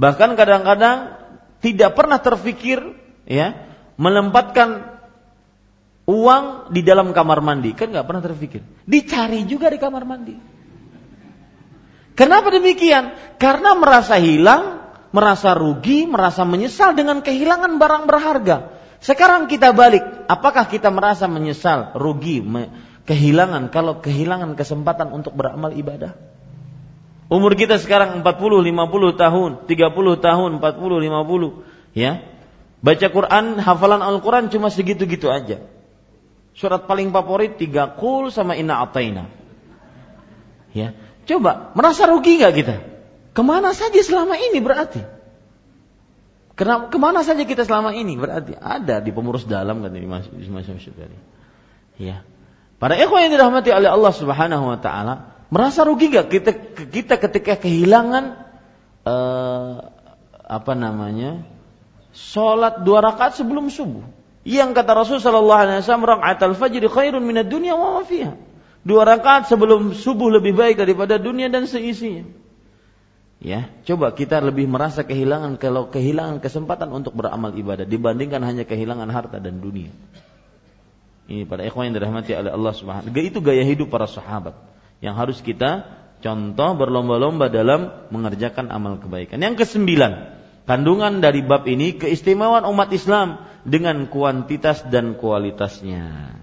Bahkan kadang-kadang tidak pernah terfikir ya melempatkan uang di dalam kamar mandi. Kan nggak pernah terfikir. Dicari juga di kamar mandi. Kenapa demikian? Karena merasa hilang merasa rugi merasa menyesal dengan kehilangan barang berharga. Sekarang kita balik. Apakah kita merasa menyesal rugi me, kehilangan kalau kehilangan kesempatan untuk beramal ibadah umur kita sekarang 40 50 tahun 30 tahun 40 50 ya baca Quran hafalan Al-Quran cuma segitu-gitu aja Surat paling favorit tiga kul sama inna ataina. Ya, coba merasa rugi nggak kita? Ke mana saja selama ini berarti? Kenapa, ke mana saja kita selama ini berarti ada di pengurus dalam kan masuk tadi. Ya. Para ikhwan yang dirahmati oleh Allah Subhanahu wa taala, merasa rugi nggak kita kita ketika kehilangan uh, apa namanya? Sholat dua rakaat sebelum subuh. Yang kata Rasul sallallahu alaihi wasallam rakaat al-fajr khairun minad dunya wa ma. Dua rakaat sebelum subuh lebih baik daripada dunia dan seisinya. Ya, coba kita lebih merasa kehilangan kalau kehilangan kesempatan untuk beramal ibadah dibandingkan hanya kehilangan harta dan dunia. Ini pada ikhwan yang dirahmati oleh Allah Subhanahu Itu gaya hidup para sahabat yang harus kita contoh berlomba-lomba dalam mengerjakan amal kebaikan. Yang kesembilan, kandungan dari bab ini keistimewaan umat Islam dengan kuantitas dan kualitasnya.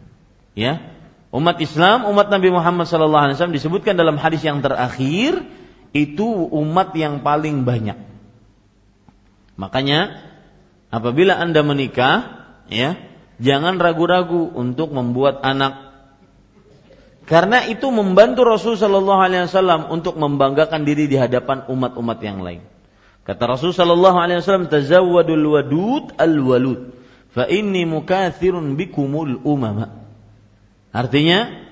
Ya. Umat Islam, umat Nabi Muhammad SAW disebutkan dalam hadis yang terakhir itu umat yang paling banyak. Makanya apabila Anda menikah, ya, jangan ragu-ragu untuk membuat anak karena itu membantu Rasul Shallallahu Alaihi Wasallam untuk membanggakan diri di hadapan umat-umat yang lain. Kata Rasul Shallallahu Alaihi Wasallam, "Tazawwadul wadud al walud." fa inni mukathirun bikumul umama. Artinya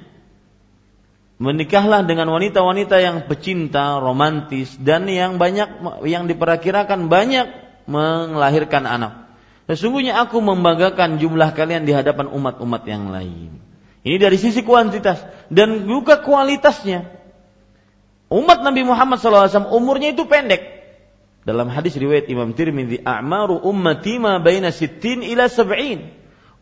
menikahlah dengan wanita-wanita yang pecinta, romantis dan yang banyak yang diperkirakan banyak melahirkan anak. Sesungguhnya aku membanggakan jumlah kalian di hadapan umat-umat yang lain. Ini dari sisi kuantitas dan juga kualitasnya. Umat Nabi Muhammad SAW umurnya itu pendek. Dalam hadis riwayat Imam Tirmidzi, "A'maru ummati ma baina sittin ila sab'in."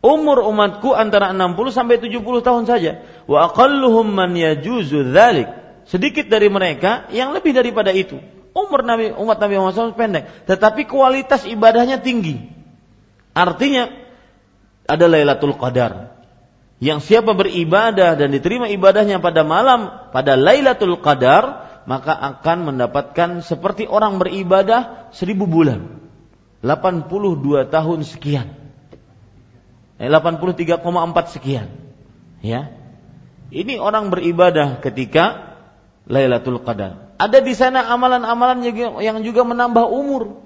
Umur umatku antara 60 sampai 70 tahun saja. Wa aqalluhum man yajuzu dzalik. Sedikit dari mereka yang lebih daripada itu. Umur Nabi umat Nabi Muhammad SAW pendek, tetapi kualitas ibadahnya tinggi. Artinya ada Lailatul Qadar. Yang siapa beribadah dan diterima ibadahnya pada malam pada Lailatul Qadar, maka akan mendapatkan seperti orang beribadah seribu bulan. 82 tahun sekian. Eh, 83,4 sekian. Ya. Ini orang beribadah ketika Lailatul Qadar. Ada di sana amalan-amalan yang juga menambah umur.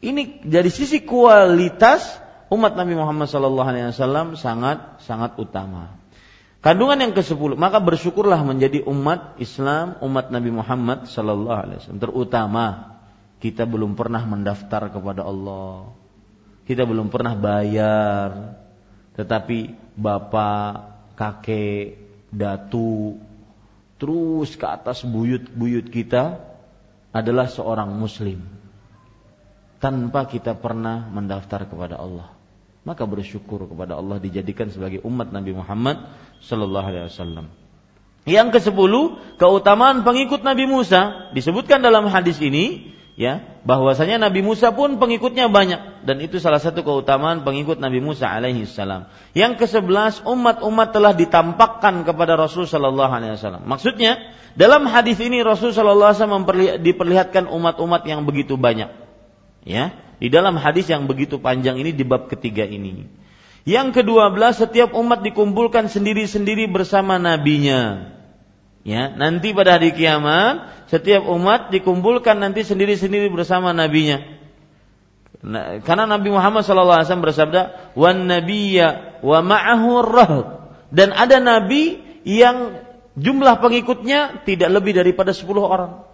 Ini dari sisi kualitas umat Nabi Muhammad SAW sangat sangat utama. Kandungan yang ke-10, maka bersyukurlah menjadi umat Islam, umat Nabi Muhammad sallallahu alaihi wasallam. Terutama kita belum pernah mendaftar kepada Allah. Kita belum pernah bayar. Tetapi bapak, kakek, datu terus ke atas buyut-buyut kita adalah seorang muslim tanpa kita pernah mendaftar kepada Allah maka bersyukur kepada Allah dijadikan sebagai umat Nabi Muhammad sallallahu alaihi wasallam. Yang ke-10, keutamaan pengikut Nabi Musa disebutkan dalam hadis ini ya, bahwasanya Nabi Musa pun pengikutnya banyak dan itu salah satu keutamaan pengikut Nabi Musa alaihi salam. Yang ke-11, umat-umat telah ditampakkan kepada Rasul sallallahu alaihi wasallam. Maksudnya, dalam hadis ini Rasul sallallahu alaihi wasallam diperlihatkan umat-umat yang begitu banyak. Ya, di dalam hadis yang begitu panjang ini di bab ketiga ini. Yang kedua belas setiap umat dikumpulkan sendiri-sendiri bersama nabinya. Ya, nanti pada hari kiamat setiap umat dikumpulkan nanti sendiri-sendiri bersama nabinya. Nah, karena Nabi Muhammad SAW bersabda, "Wan nabiyya wa ma'ahu rahd." Dan ada nabi yang jumlah pengikutnya tidak lebih daripada 10 orang.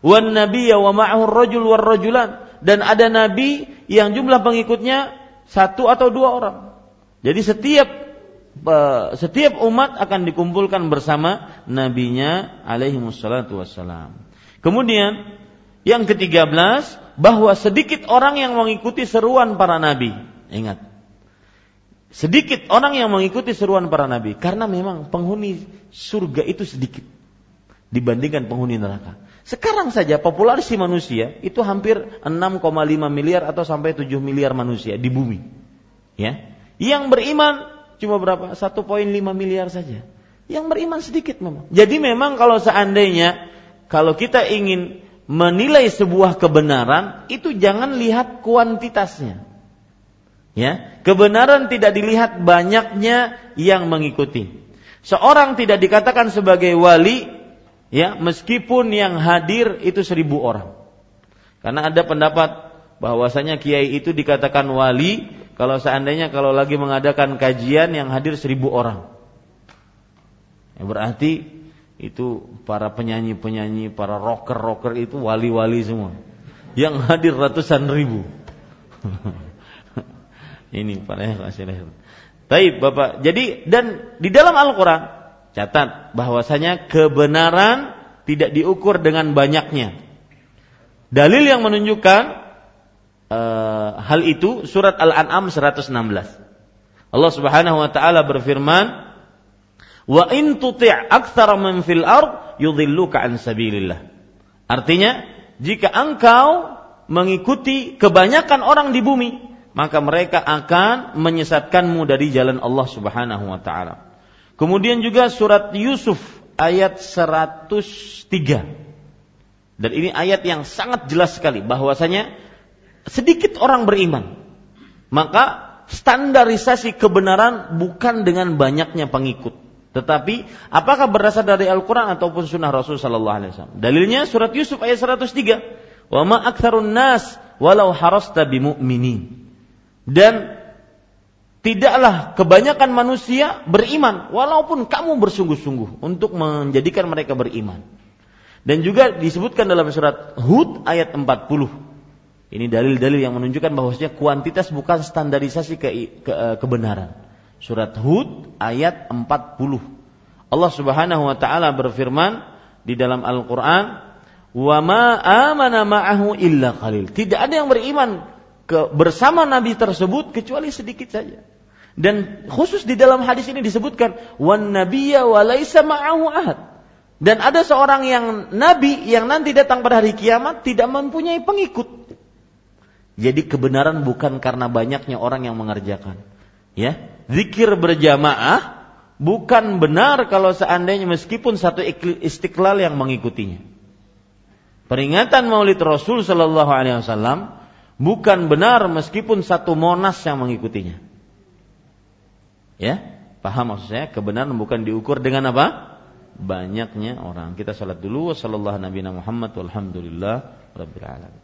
Wan nabiyya wa ma'ahu rajul war rajulan dan ada nabi yang jumlah pengikutnya satu atau dua orang. Jadi setiap eh, setiap umat akan dikumpulkan bersama nabinya alaihi wassalatu wassalam. Kemudian yang ketiga belas bahwa sedikit orang yang mengikuti seruan para nabi. Ingat. Sedikit orang yang mengikuti seruan para nabi karena memang penghuni surga itu sedikit dibandingkan penghuni neraka. Sekarang saja populasi manusia itu hampir 6,5 miliar atau sampai 7 miliar manusia di bumi. Ya. Yang beriman cuma berapa? 1,5 miliar saja. Yang beriman sedikit memang. Jadi memang kalau seandainya kalau kita ingin menilai sebuah kebenaran itu jangan lihat kuantitasnya. Ya, kebenaran tidak dilihat banyaknya yang mengikuti. Seorang tidak dikatakan sebagai wali ya meskipun yang hadir itu seribu orang. Karena ada pendapat bahwasanya kiai itu dikatakan wali kalau seandainya kalau lagi mengadakan kajian yang hadir seribu orang. Ya, berarti itu para penyanyi-penyanyi para rocker-rocker itu wali-wali semua. Yang hadir ratusan ribu. Ini para yang kasih Bapak. Jadi dan di dalam Al-Qur'an Catat bahwasanya kebenaran tidak diukur dengan banyaknya. Dalil yang menunjukkan uh, hal itu surat Al-An'am 116. Allah Subhanahu wa taala berfirman, "Wa in tuti' aktsara man fil ard yudhilluka an sabilillah." Artinya, jika engkau mengikuti kebanyakan orang di bumi, maka mereka akan menyesatkanmu dari jalan Allah Subhanahu wa taala. Kemudian juga surat Yusuf ayat 103. Dan ini ayat yang sangat jelas sekali bahwasanya sedikit orang beriman. Maka standarisasi kebenaran bukan dengan banyaknya pengikut. Tetapi apakah berasal dari Al-Quran ataupun sunnah Rasul Sallallahu Alaihi Wasallam? Dalilnya surat Yusuf ayat 103. Wa ma nas walau harasta bimu'minin. Dan tidaklah kebanyakan manusia beriman walaupun kamu bersungguh-sungguh untuk menjadikan mereka beriman. Dan juga disebutkan dalam surat Hud ayat 40. Ini dalil-dalil yang menunjukkan bahwasanya kuantitas bukan standarisasi ke, ke, eh, kebenaran. Surat Hud ayat 40. Allah Subhanahu wa taala berfirman di dalam Al-Qur'an, "Wa ma amana ma'ahu illa qalil." Tidak ada yang beriman ke, bersama nabi tersebut kecuali sedikit saja. Dan khusus di dalam hadis ini disebutkan wan nabiyya wa laisa ma'ahu ahad. Dan ada seorang yang nabi yang nanti datang pada hari kiamat tidak mempunyai pengikut. Jadi kebenaran bukan karena banyaknya orang yang mengerjakan. Ya, zikir berjamaah bukan benar kalau seandainya meskipun satu istiqlal yang mengikutinya. Peringatan Maulid Rasul Shallallahu Alaihi Wasallam bukan benar meskipun satu monas yang mengikutinya. Ya, paham maksud saya? Kebenaran bukan diukur dengan apa? Banyaknya orang. Kita salat dulu. Wassalamualaikum warahmatullahi wabarakatuh. Walhamdulillah rabbil alamin.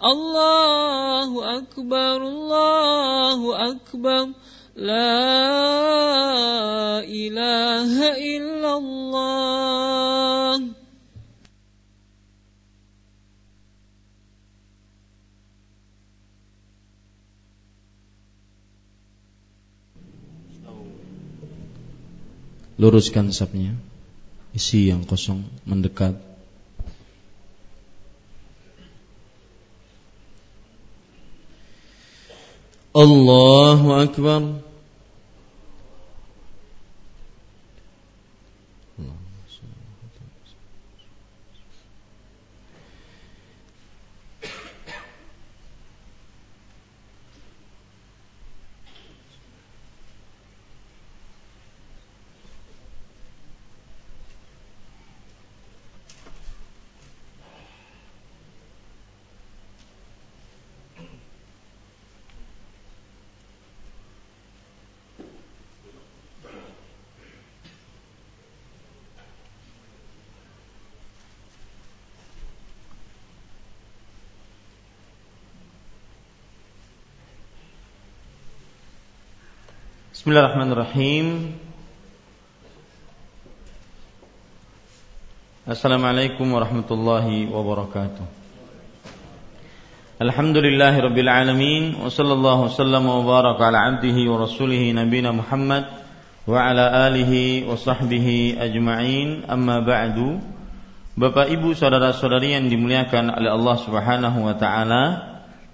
Allahu Akbar, Allahu Akbar. La ilaha illallah. Luruskan sapnya. Isi yang kosong mendekat الله أكبر. Bismillahirrahmanirrahim. Assalamualaikum warahmatullahi wabarakatuh. Alhamdulillahi rabbil alamin wa sallallahu wasallam wa baraka ala abdihi wa rasulihi nabina Muhammad wa ala alihi wa sahbihi ajma'in amma ba'du. Bapak Ibu saudara-saudari yang dimuliakan oleh Allah Subhanahu wa taala,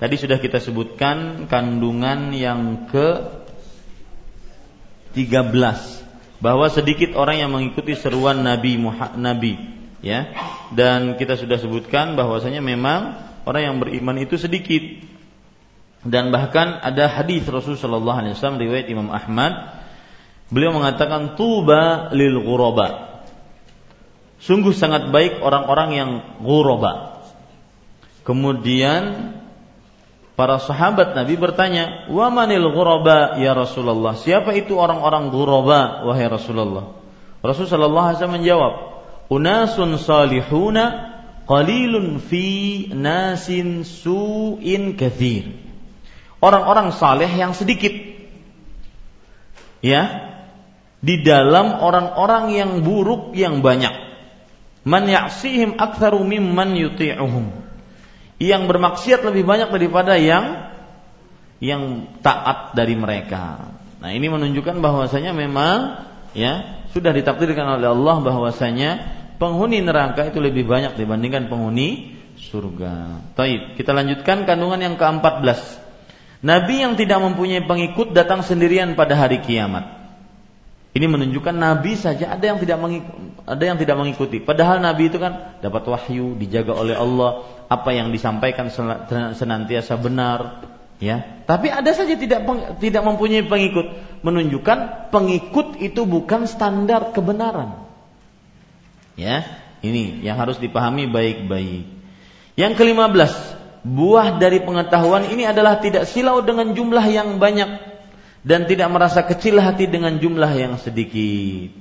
tadi sudah kita sebutkan kandungan yang ke 13 bahwa sedikit orang yang mengikuti seruan Nabi Nabi ya. Dan kita sudah sebutkan bahwasanya memang orang yang beriman itu sedikit. Dan bahkan ada hadis Rasulullah Shallallahu Alaihi Wasallam riwayat Imam Ahmad. Beliau mengatakan tuba lil ghuraba sungguh sangat baik orang-orang yang ghuraba kemudian Para sahabat Nabi bertanya, "Wa manil ghuraba ya Rasulullah?" Siapa itu orang-orang ghuraba wahai Rasulullah? Rasul sallallahu alaihi wasallam menjawab, "Unasun salihuna qalilun fi nasin su'in kathir." Orang-orang saleh yang sedikit. Ya. Di dalam orang-orang yang buruk yang banyak. Man ya'sihim aktsaru mimman yuti'uhum yang bermaksiat lebih banyak daripada yang yang taat dari mereka. Nah, ini menunjukkan bahwasanya memang ya sudah ditakdirkan oleh Allah bahwasanya penghuni neraka itu lebih banyak dibandingkan penghuni surga. Taib. Kita lanjutkan kandungan yang ke-14. Nabi yang tidak mempunyai pengikut datang sendirian pada hari kiamat. Ini menunjukkan Nabi saja ada yang tidak mengikuti, ada yang tidak mengikuti. Padahal Nabi itu kan dapat wahyu, dijaga oleh Allah, apa yang disampaikan senantiasa benar ya. Tapi ada saja tidak tidak mempunyai pengikut. Menunjukkan pengikut itu bukan standar kebenaran. Ya ini yang harus dipahami baik-baik. Yang kelima belas buah dari pengetahuan ini adalah tidak silau dengan jumlah yang banyak dan tidak merasa kecil hati dengan jumlah yang sedikit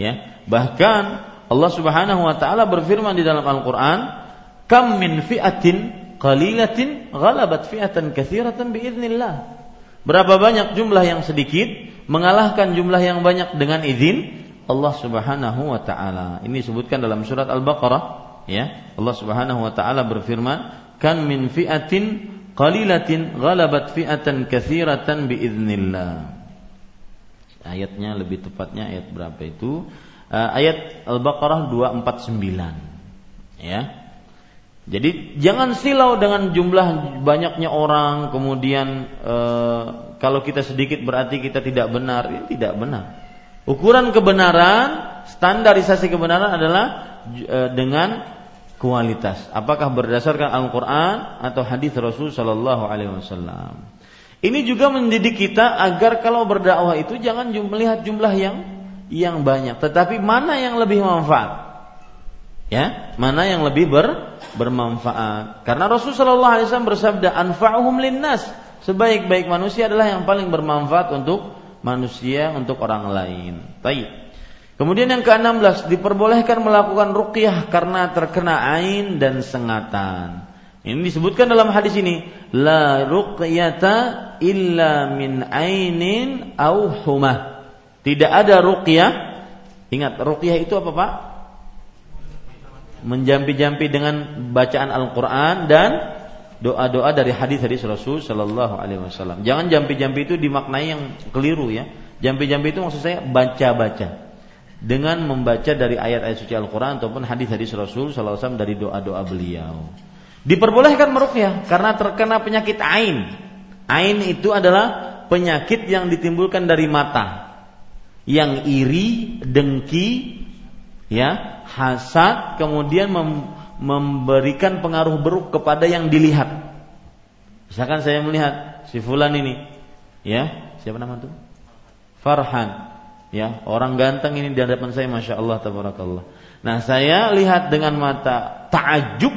ya bahkan Allah Subhanahu wa taala berfirman di dalam Al-Qur'an kam min fi'atin qalilatin ghalabat fi'atan katsiratan biiznillah. Berapa banyak jumlah yang sedikit mengalahkan jumlah yang banyak dengan izin Allah Subhanahu wa taala. Ini disebutkan dalam surat Al-Baqarah ya. Allah Subhanahu wa taala berfirman, "Kan min fi'atin qalilatin ghalabat fi'atan katsiratan biiznillah." Ayatnya lebih tepatnya ayat berapa itu? Uh, ayat Al-Baqarah 249. Ya. Jadi jangan silau dengan jumlah banyaknya orang, kemudian e, kalau kita sedikit berarti kita tidak benar. Ini tidak benar. Ukuran kebenaran, standarisasi kebenaran adalah e, dengan kualitas. Apakah berdasarkan Al-Quran atau hadis Rasul Shallallahu Alaihi Wasallam. Ini juga mendidik kita agar kalau berdakwah itu jangan melihat jumlah yang yang banyak, tetapi mana yang lebih manfaat. Ya, mana yang lebih ber, bermanfaat. Karena Rasulullah SAW bersabda, "Anfa'uhum linnas." Sebaik-baik manusia adalah yang paling bermanfaat untuk manusia, untuk orang lain. Baik. Kemudian yang ke-16 diperbolehkan melakukan ruqyah karena terkena ain dan sengatan. Ini disebutkan dalam hadis ini, la ruqyata illa min ainin au humah. Tidak ada ruqyah. Ingat, ruqyah itu apa, Pak? menjampi-jampi dengan bacaan Al-Qur'an dan doa-doa dari hadis-hadis Rasul Shallallahu alaihi wasallam. Jangan jampi-jampi itu dimaknai yang keliru ya. Jampi-jampi itu maksud saya baca-baca. Dengan membaca dari ayat-ayat suci Al-Qur'an ataupun hadis-hadis Rasul wasallam dari doa-doa beliau. Diperbolehkan meruqyah karena terkena penyakit ain. Ain itu adalah penyakit yang ditimbulkan dari mata. Yang iri, dengki, ya, hasad kemudian mem memberikan pengaruh buruk kepada yang dilihat. Misalkan saya melihat si fulan ini, ya, siapa nama itu? Farhan. Ya, orang ganteng ini di hadapan saya Masya Allah tabarakallah. Nah, saya lihat dengan mata takjub.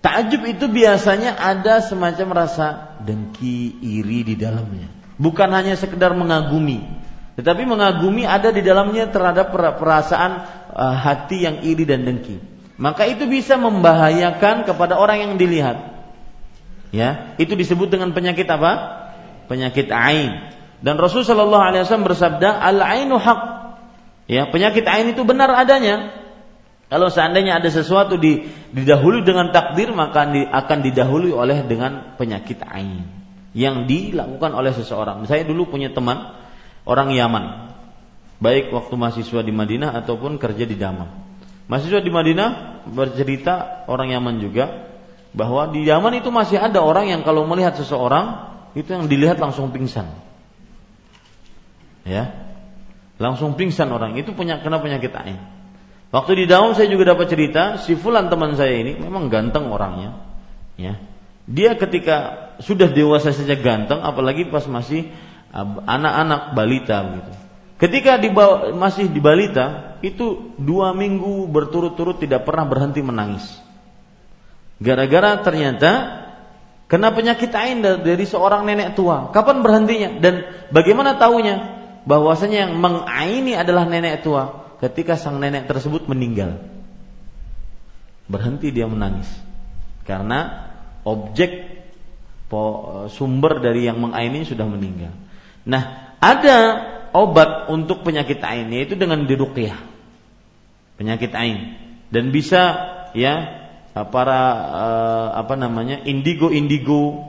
Takjub itu biasanya ada semacam rasa dengki, iri di dalamnya. Bukan hanya sekedar mengagumi, tetapi mengagumi ada di dalamnya terhadap perasaan uh, hati yang iri dan dengki. Maka itu bisa membahayakan kepada orang yang dilihat. Ya, itu disebut dengan penyakit apa? Penyakit ain. Dan Rasul Shallallahu Alaihi Wasallam bersabda, al ainu hak. Ya, penyakit ain itu benar adanya. Kalau seandainya ada sesuatu di, didahului dengan takdir, maka akan didahului oleh dengan penyakit ain yang dilakukan oleh seseorang. Saya dulu punya teman orang Yaman, baik waktu mahasiswa di Madinah ataupun kerja di Damas. Mahasiswa di Madinah bercerita orang Yaman juga bahwa di Yaman itu masih ada orang yang kalau melihat seseorang itu yang dilihat langsung pingsan. Ya. Langsung pingsan orang itu punya kena penyakit ain. Waktu di dalam saya juga dapat cerita si fulan teman saya ini memang ganteng orangnya. Ya. Dia ketika sudah dewasa saja ganteng apalagi pas masih anak-anak balita begitu. Ketika di masih di balita itu dua minggu berturut-turut tidak pernah berhenti menangis. Gara-gara ternyata kena penyakit ain dari seorang nenek tua. Kapan berhentinya? Dan bagaimana tahunya bahwasanya yang mengaini adalah nenek tua ketika sang nenek tersebut meninggal. Berhenti dia menangis karena objek sumber dari yang mengaini sudah meninggal. Nah, ada obat untuk penyakit ain yaitu dengan diruqyah. Penyakit ain dan bisa ya para uh, apa namanya indigo-indigo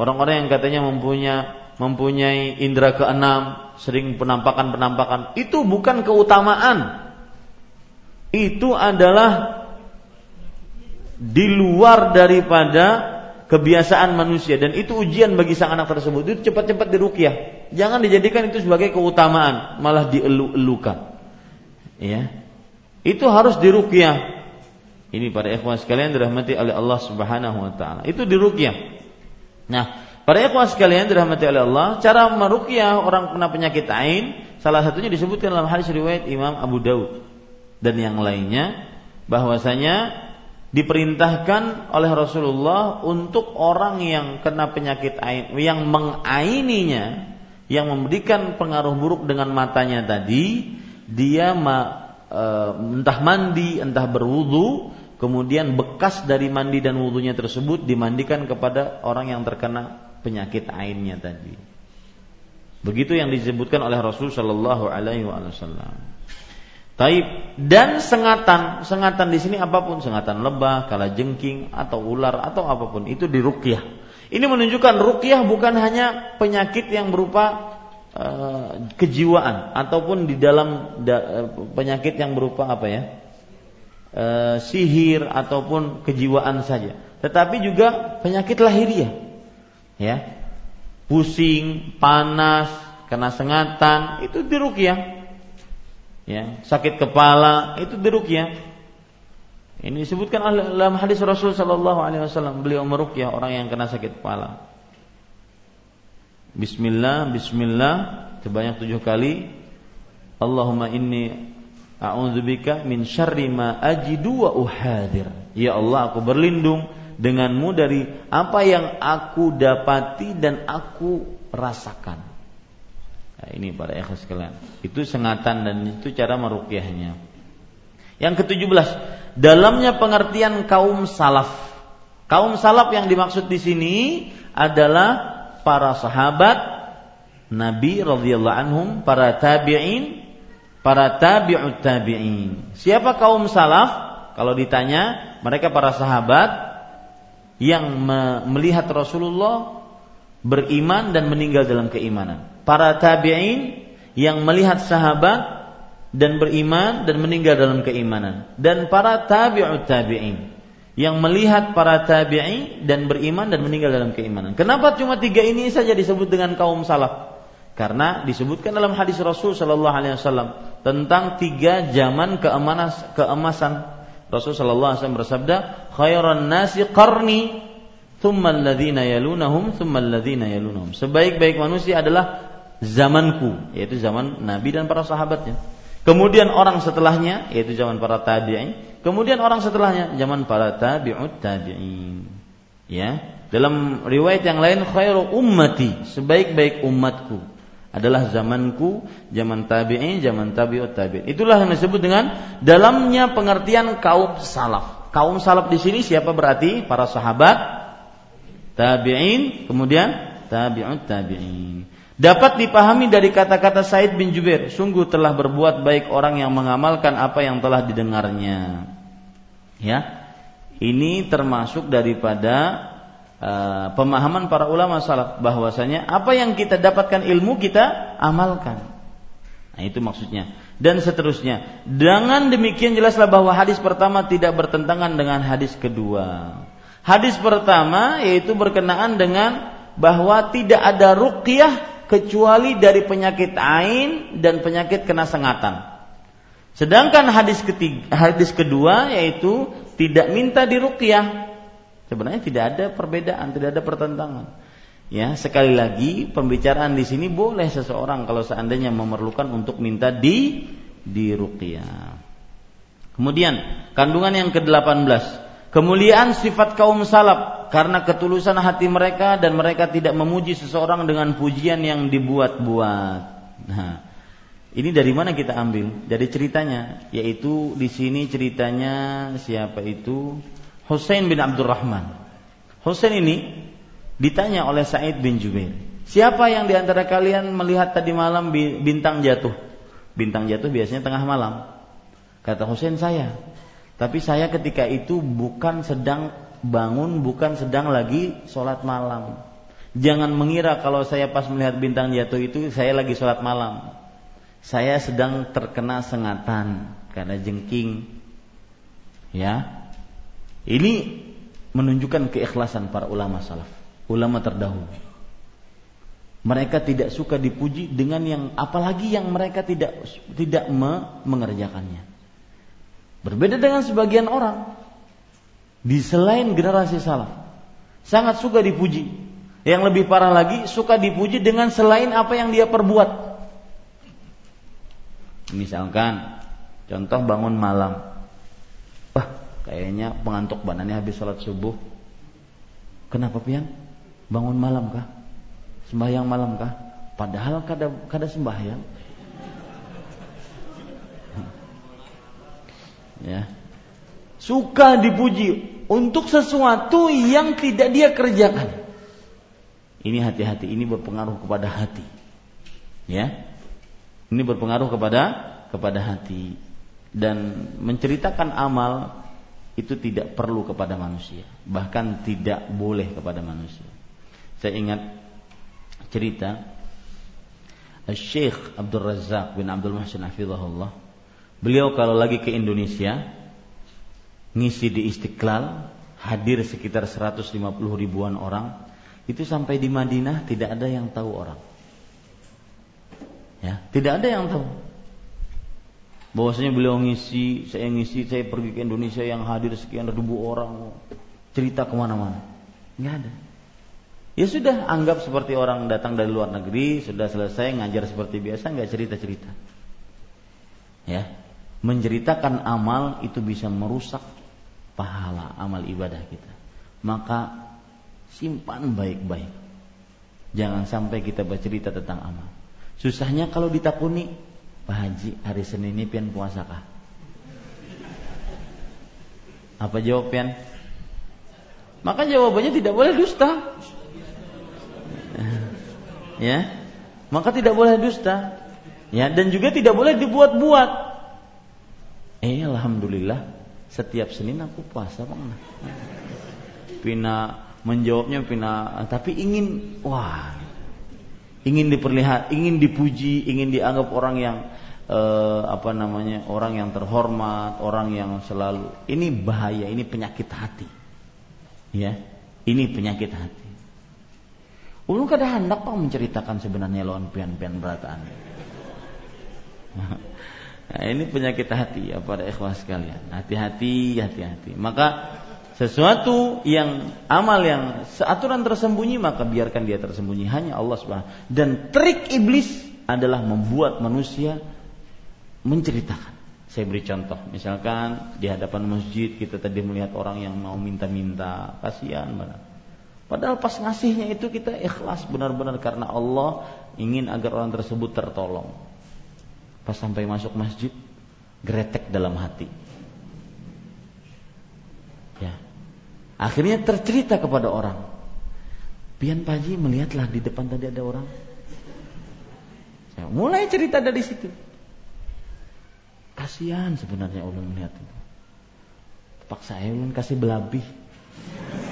orang-orang yang katanya mempunyai mempunyai indera keenam, sering penampakan-penampakan, itu bukan keutamaan. Itu adalah di luar daripada kebiasaan manusia. Dan itu ujian bagi sang anak tersebut. Itu cepat-cepat dirukyah jangan dijadikan itu sebagai keutamaan malah dielu-elukan ya. Itu harus dirukyah ini para ikhwan sekalian dirahmati oleh Allah Subhanahu wa taala. Itu dirukyah nah para ikhwan sekalian dirahmati oleh Allah cara merukyah orang kena penyakit ain salah satunya disebutkan dalam hadis riwayat Imam Abu Daud. Dan yang lainnya bahwasanya diperintahkan oleh Rasulullah untuk orang yang kena penyakit ain, yang mengaininya, yang memberikan pengaruh buruk dengan matanya tadi, dia ma, e, entah mandi, entah berwudu, kemudian bekas dari mandi dan wudhunya tersebut dimandikan kepada orang yang terkena penyakit ainnya tadi. Begitu yang disebutkan oleh Rasul Shallallahu Alaihi Wasallam. Taib dan sengatan, sengatan di sini apa pun, sengatan lebah, kala jengking atau ular atau apa pun itu dirukyah. Ini menunjukkan rukyah bukan hanya penyakit yang berupa uh, kejiwaan ataupun di dalam da, uh, penyakit yang berupa apa ya? Uh, sihir ataupun kejiwaan saja, tetapi juga penyakit lahiriah. Ya. Pusing, panas, kena sengatan, itu dirukyah ya, sakit kepala itu dirukyah. Ini disebutkan dalam hadis Rasul Shallallahu Alaihi Wasallam beliau merukyah orang yang kena sakit kepala. Bismillah, Bismillah sebanyak tujuh kali. Allahumma inni a'udzubika min syarri ma ajidu wa uhadir. Ya Allah, aku berlindung denganmu dari apa yang aku dapati dan aku rasakan. Nah, ini para ikhlas sekalian. Itu sengatan dan itu cara merukyahnya. Yang ketujuh dalamnya pengertian kaum salaf. Kaum salaf yang dimaksud di sini adalah para sahabat Nabi radhiyallahu anhum, para tabi'in, para tabi'ut tabi'in. Siapa kaum salaf? Kalau ditanya, mereka para sahabat yang melihat Rasulullah beriman dan meninggal dalam keimanan para tabi'in yang melihat sahabat dan beriman dan meninggal dalam keimanan dan para tabi'ut tabi'in yang melihat para tabi'in dan beriman dan meninggal dalam keimanan. Kenapa cuma tiga ini saja disebut dengan kaum salaf? Karena disebutkan dalam hadis Rasul Shallallahu Alaihi Wasallam tentang tiga zaman keemanas, keemasan. Rasul Shallallahu Alaihi bersabda, "Khairan nasi qarni, thumma alladhina yalunahum, thumma alladhina yalunahum." Sebaik-baik manusia adalah zamanku yaitu zaman Nabi dan para sahabatnya. Kemudian orang setelahnya yaitu zaman para tabi'in, kemudian orang setelahnya zaman para tabi'ut tabi'in. Ya, dalam riwayat yang lain khairu ummati, sebaik-baik umatku adalah zamanku, zaman tabi'in, zaman tabi'ut tabi'in. Itulah yang disebut dengan dalamnya pengertian kaum salaf. Kaum salaf di sini siapa berarti? Para sahabat, tabi'in, kemudian tabi'ut tabi'in. Dapat dipahami dari kata-kata Said bin Jubair, sungguh telah berbuat baik orang yang mengamalkan apa yang telah didengarnya. Ya. Ini termasuk daripada uh, pemahaman para ulama salaf bahwasanya apa yang kita dapatkan ilmu kita amalkan. Nah, itu maksudnya. Dan seterusnya. Dengan demikian jelaslah bahwa hadis pertama tidak bertentangan dengan hadis kedua. Hadis pertama yaitu berkenaan dengan bahwa tidak ada ruqyah kecuali dari penyakit ain dan penyakit kena sengatan. Sedangkan hadis ketiga, hadis kedua yaitu tidak minta diruqyah. Sebenarnya tidak ada perbedaan, tidak ada pertentangan. Ya, sekali lagi pembicaraan di sini boleh seseorang kalau seandainya memerlukan untuk minta di di ruqyah. Kemudian kandungan yang ke-18 Kemuliaan sifat kaum salaf karena ketulusan hati mereka dan mereka tidak memuji seseorang dengan pujian yang dibuat-buat. Nah, ini dari mana kita ambil? Dari ceritanya, yaitu di sini ceritanya siapa itu? Husain bin Abdurrahman. Husain ini ditanya oleh Said bin Jubair, siapa yang di antara kalian melihat tadi malam bintang jatuh? Bintang jatuh biasanya tengah malam. Kata Husain saya. Tapi saya ketika itu bukan sedang bangun, bukan sedang lagi sholat malam. Jangan mengira kalau saya pas melihat bintang jatuh itu saya lagi sholat malam. Saya sedang terkena sengatan karena jengking. Ya, ini menunjukkan keikhlasan para ulama salaf, ulama terdahulu. Mereka tidak suka dipuji dengan yang apalagi yang mereka tidak tidak mengerjakannya. Berbeda dengan sebagian orang di selain generasi salaf sangat suka dipuji. Yang lebih parah lagi suka dipuji dengan selain apa yang dia perbuat. Misalkan contoh bangun malam. Kayaknya pengantuk banannya habis sholat subuh. Kenapa pian? Bangun malam kah? Sembahyang malam kah? Padahal kada kada sembahyang. ya suka dipuji untuk sesuatu yang tidak dia kerjakan ini hati-hati ini berpengaruh kepada hati ya ini berpengaruh kepada kepada hati dan menceritakan amal itu tidak perlu kepada manusia. Bahkan tidak boleh kepada manusia. Saya ingat cerita Syekh Abdul Razak bin Abdul Muhsin Hafizahullah. Beliau kalau lagi ke Indonesia ngisi di Istiqlal hadir sekitar 150 ribuan orang. Itu sampai di Madinah tidak ada yang tahu orang. Ya tidak ada yang tahu bahwasanya beliau ngisi saya ngisi saya pergi ke Indonesia yang hadir sekian ribu orang cerita ke mana-mana nggak ada ya sudah anggap seperti orang datang dari luar negeri sudah selesai ngajar seperti biasa nggak cerita cerita ya menceritakan amal itu bisa merusak pahala amal ibadah kita. Maka simpan baik-baik. Jangan sampai kita bercerita tentang amal. Susahnya kalau ditakuni, Pak Haji hari Senin ini pian puasa kah? Apa jawabannya? Maka jawabannya tidak boleh dusta. Ya. Maka tidak boleh dusta. Ya, dan juga tidak boleh dibuat-buat. Eh alhamdulillah setiap Senin aku puasa bang. Pina menjawabnya Pina tapi ingin wah ingin diperlihat, ingin dipuji, ingin dianggap orang yang eh, apa namanya orang yang terhormat, orang yang selalu ini bahaya, ini penyakit hati, ya ini penyakit hati. Ulun kada hendak pak menceritakan sebenarnya lawan pian-pian berataan. Nah, ini penyakit hati ya pada ikhwas sekalian. Hati-hati, hati-hati. Maka sesuatu yang amal yang seaturan tersembunyi maka biarkan dia tersembunyi hanya Allah Subhanahu dan trik iblis adalah membuat manusia menceritakan. Saya beri contoh, misalkan di hadapan masjid kita tadi melihat orang yang mau minta-minta, kasihan benar. Padahal pas ngasihnya itu kita ikhlas benar-benar karena Allah ingin agar orang tersebut tertolong. Pas sampai masuk masjid, gretek dalam hati. Ya. Akhirnya tercerita kepada orang. Pian Paji melihatlah di depan tadi ada orang. Mulai cerita dari situ. Kasihan sebenarnya ulun melihat itu. Paksa ulun kasih belabih.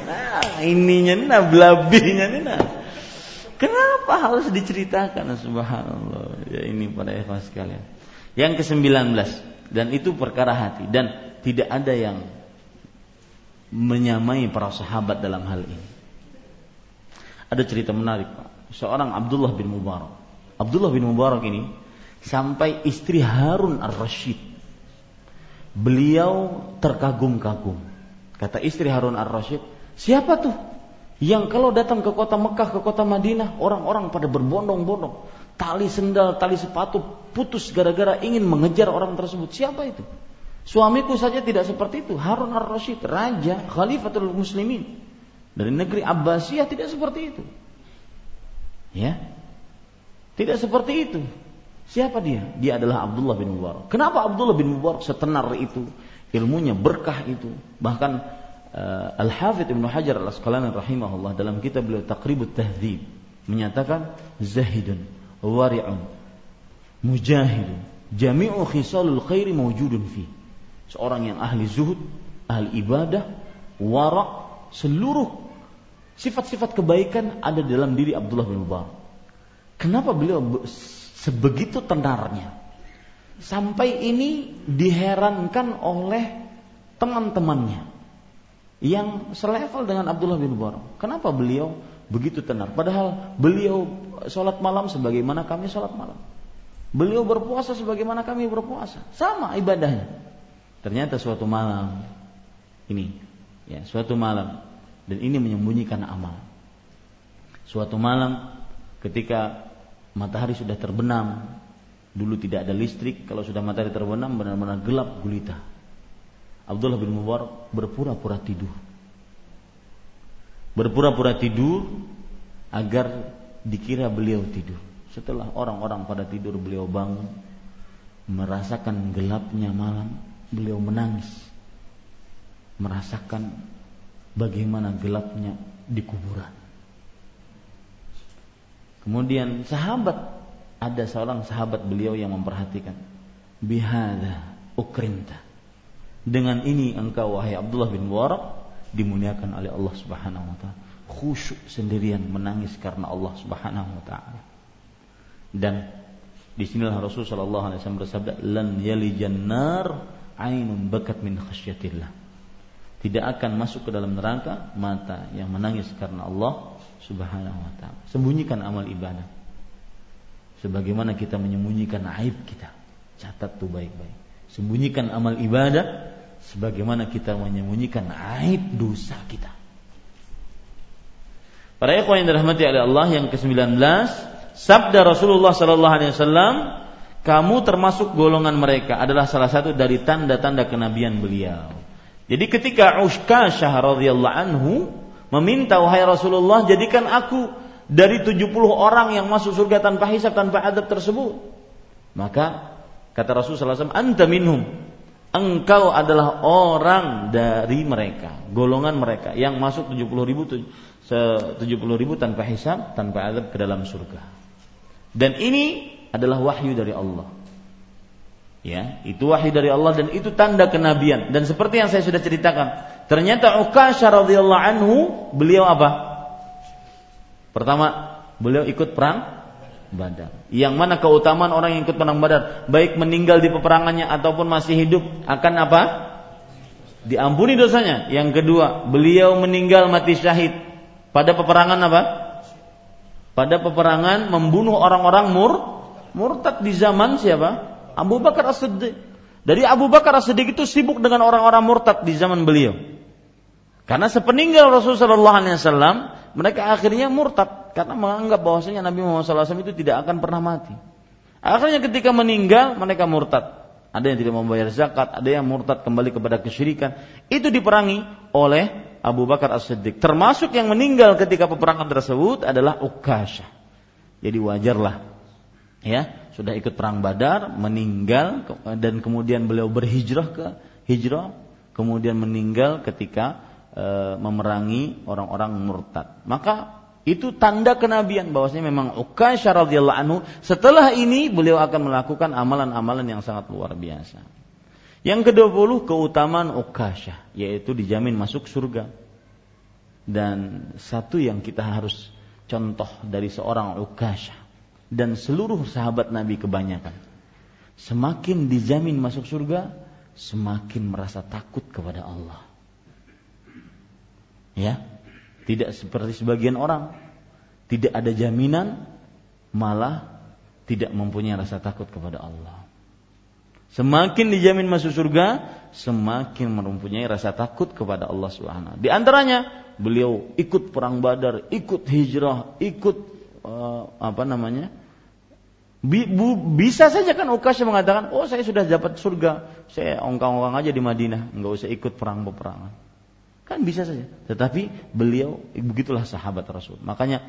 Nah, ininya nah belabihnya nih nah. Kenapa harus diceritakan subhanallah. Ya ini pada ikhwan sekalian. Yang ke-19 dan itu perkara hati dan tidak ada yang menyamai para sahabat dalam hal ini. Ada cerita menarik Pak. Seorang Abdullah bin Mubarak. Abdullah bin Mubarak ini sampai istri Harun ar-Rashid. Beliau terkagum-kagum. Kata istri Harun ar-Rashid, siapa tuh yang kalau datang ke kota Mekah, ke kota Madinah, orang-orang pada berbondong-bondong. Tali sendal, tali sepatu putus gara-gara ingin mengejar orang tersebut. Siapa itu? Suamiku saja tidak seperti itu. Harun ar-Rashid, raja, khalifatul muslimin. Dari negeri Abbasiyah tidak seperti itu. Ya. Tidak seperti itu. Siapa dia? Dia adalah Abdullah bin Mubarak. Kenapa Abdullah bin Mubarak setenar itu? Ilmunya berkah itu. Bahkan uh, Al-Hafidh Ibn Hajar Al-Asqalani rahimahullah dalam kitab beliau Taqribut Tahdzib menyatakan zahidun wari'un mujahidun jami'u khisalul khairi mawjudun fi seorang yang ahli zuhud ahli ibadah wara' seluruh Sifat-sifat kebaikan ada dalam diri Abdullah bin Mubarak. Kenapa beliau sebegitu tenarnya? Sampai ini diherankan oleh teman-temannya yang selevel dengan Abdullah bin Mubarak. Kenapa beliau begitu tenar? Padahal beliau sholat malam sebagaimana kami sholat malam. Beliau berpuasa sebagaimana kami berpuasa. Sama ibadahnya. Ternyata suatu malam ini, ya suatu malam dan ini menyembunyikan amal. Suatu malam ketika matahari sudah terbenam, dulu tidak ada listrik, kalau sudah matahari terbenam benar-benar gelap gulita. Abdullah bin Mubarak berpura-pura tidur. Berpura-pura tidur agar dikira beliau tidur. Setelah orang-orang pada tidur beliau bangun, merasakan gelapnya malam, beliau menangis. Merasakan bagaimana gelapnya di kuburan. Kemudian sahabat ada seorang sahabat beliau yang memperhatikan bihada ukrinta. Dengan ini engkau wahai Abdullah bin Mubarak dimuliakan oleh Allah Subhanahu wa taala. Khusyuk sendirian menangis karena Allah Subhanahu wa taala. Dan di sinilah Rasul wasallam bersabda, "Lan yalijan nar ainun bakat min khasyatillah." tidak akan masuk ke dalam neraka mata yang menangis karena Allah Subhanahu wa taala. Sembunyikan amal ibadah. Sebagaimana kita menyembunyikan aib kita. Catat tuh baik-baik. Sembunyikan amal ibadah sebagaimana kita menyembunyikan aib dosa kita. Para ikhwan yang dirahmati oleh Allah yang ke-19, sabda Rasulullah sallallahu alaihi wasallam, kamu termasuk golongan mereka adalah salah satu dari tanda-tanda kenabian beliau. Jadi ketika Ushkashah radhiyallahu anhu meminta wahai Rasulullah jadikan aku dari 70 orang yang masuk surga tanpa hisab tanpa adab tersebut. Maka kata Rasulullah SAW, anta minhum. Engkau adalah orang dari mereka, golongan mereka yang masuk 70 ribu, 70 ribu tanpa hisab, tanpa adab ke dalam surga. Dan ini adalah wahyu dari Allah. Ya, itu wahyu dari Allah dan itu tanda kenabian. Dan seperti yang saya sudah ceritakan, ternyata Uqasyah radhiyallahu anhu beliau apa? Pertama, beliau ikut perang Badar. Yang mana keutamaan orang yang ikut perang Badar, baik meninggal di peperangannya ataupun masih hidup akan apa? Diampuni dosanya. Yang kedua, beliau meninggal mati syahid pada peperangan apa? Pada peperangan membunuh orang-orang mur murtad di zaman siapa? Abu Bakar As-Siddiq. Dari Abu Bakar As-Siddiq itu sibuk dengan orang-orang murtad di zaman beliau. Karena sepeninggal Rasulullah SAW, mereka akhirnya murtad karena menganggap bahwasanya Nabi Muhammad SAW itu tidak akan pernah mati. Akhirnya ketika meninggal mereka murtad. Ada yang tidak membayar zakat, ada yang murtad kembali kepada kesyirikan. Itu diperangi oleh Abu Bakar As-Siddiq. Termasuk yang meninggal ketika peperangan tersebut adalah Ukasha. Jadi wajarlah ya sudah ikut perang Badar, meninggal dan kemudian beliau berhijrah ke hijrah, kemudian meninggal ketika e, memerangi orang-orang murtad. Maka Itu tanda kenabian bahwasanya memang Ukasyah radhiyallahu anhu setelah ini beliau akan melakukan amalan-amalan yang sangat luar biasa. Yang ke-20 keutamaan Ukasyah yaitu dijamin masuk surga. Dan satu yang kita harus contoh dari seorang Ukasyah dan seluruh sahabat Nabi kebanyakan. Semakin dijamin masuk surga, semakin merasa takut kepada Allah. Ya, tidak seperti sebagian orang, tidak ada jaminan, malah tidak mempunyai rasa takut kepada Allah. Semakin dijamin masuk surga, semakin mempunyai rasa takut kepada Allah Subhanahu. Di antaranya beliau ikut perang Badar, ikut hijrah, ikut uh, apa namanya? Bisa saja kan Ukasya mengatakan, oh saya sudah dapat surga, saya ongkang-ongkang aja di Madinah, nggak usah ikut perang peperangan. Kan bisa saja. Tetapi beliau begitulah sahabat Rasul. Makanya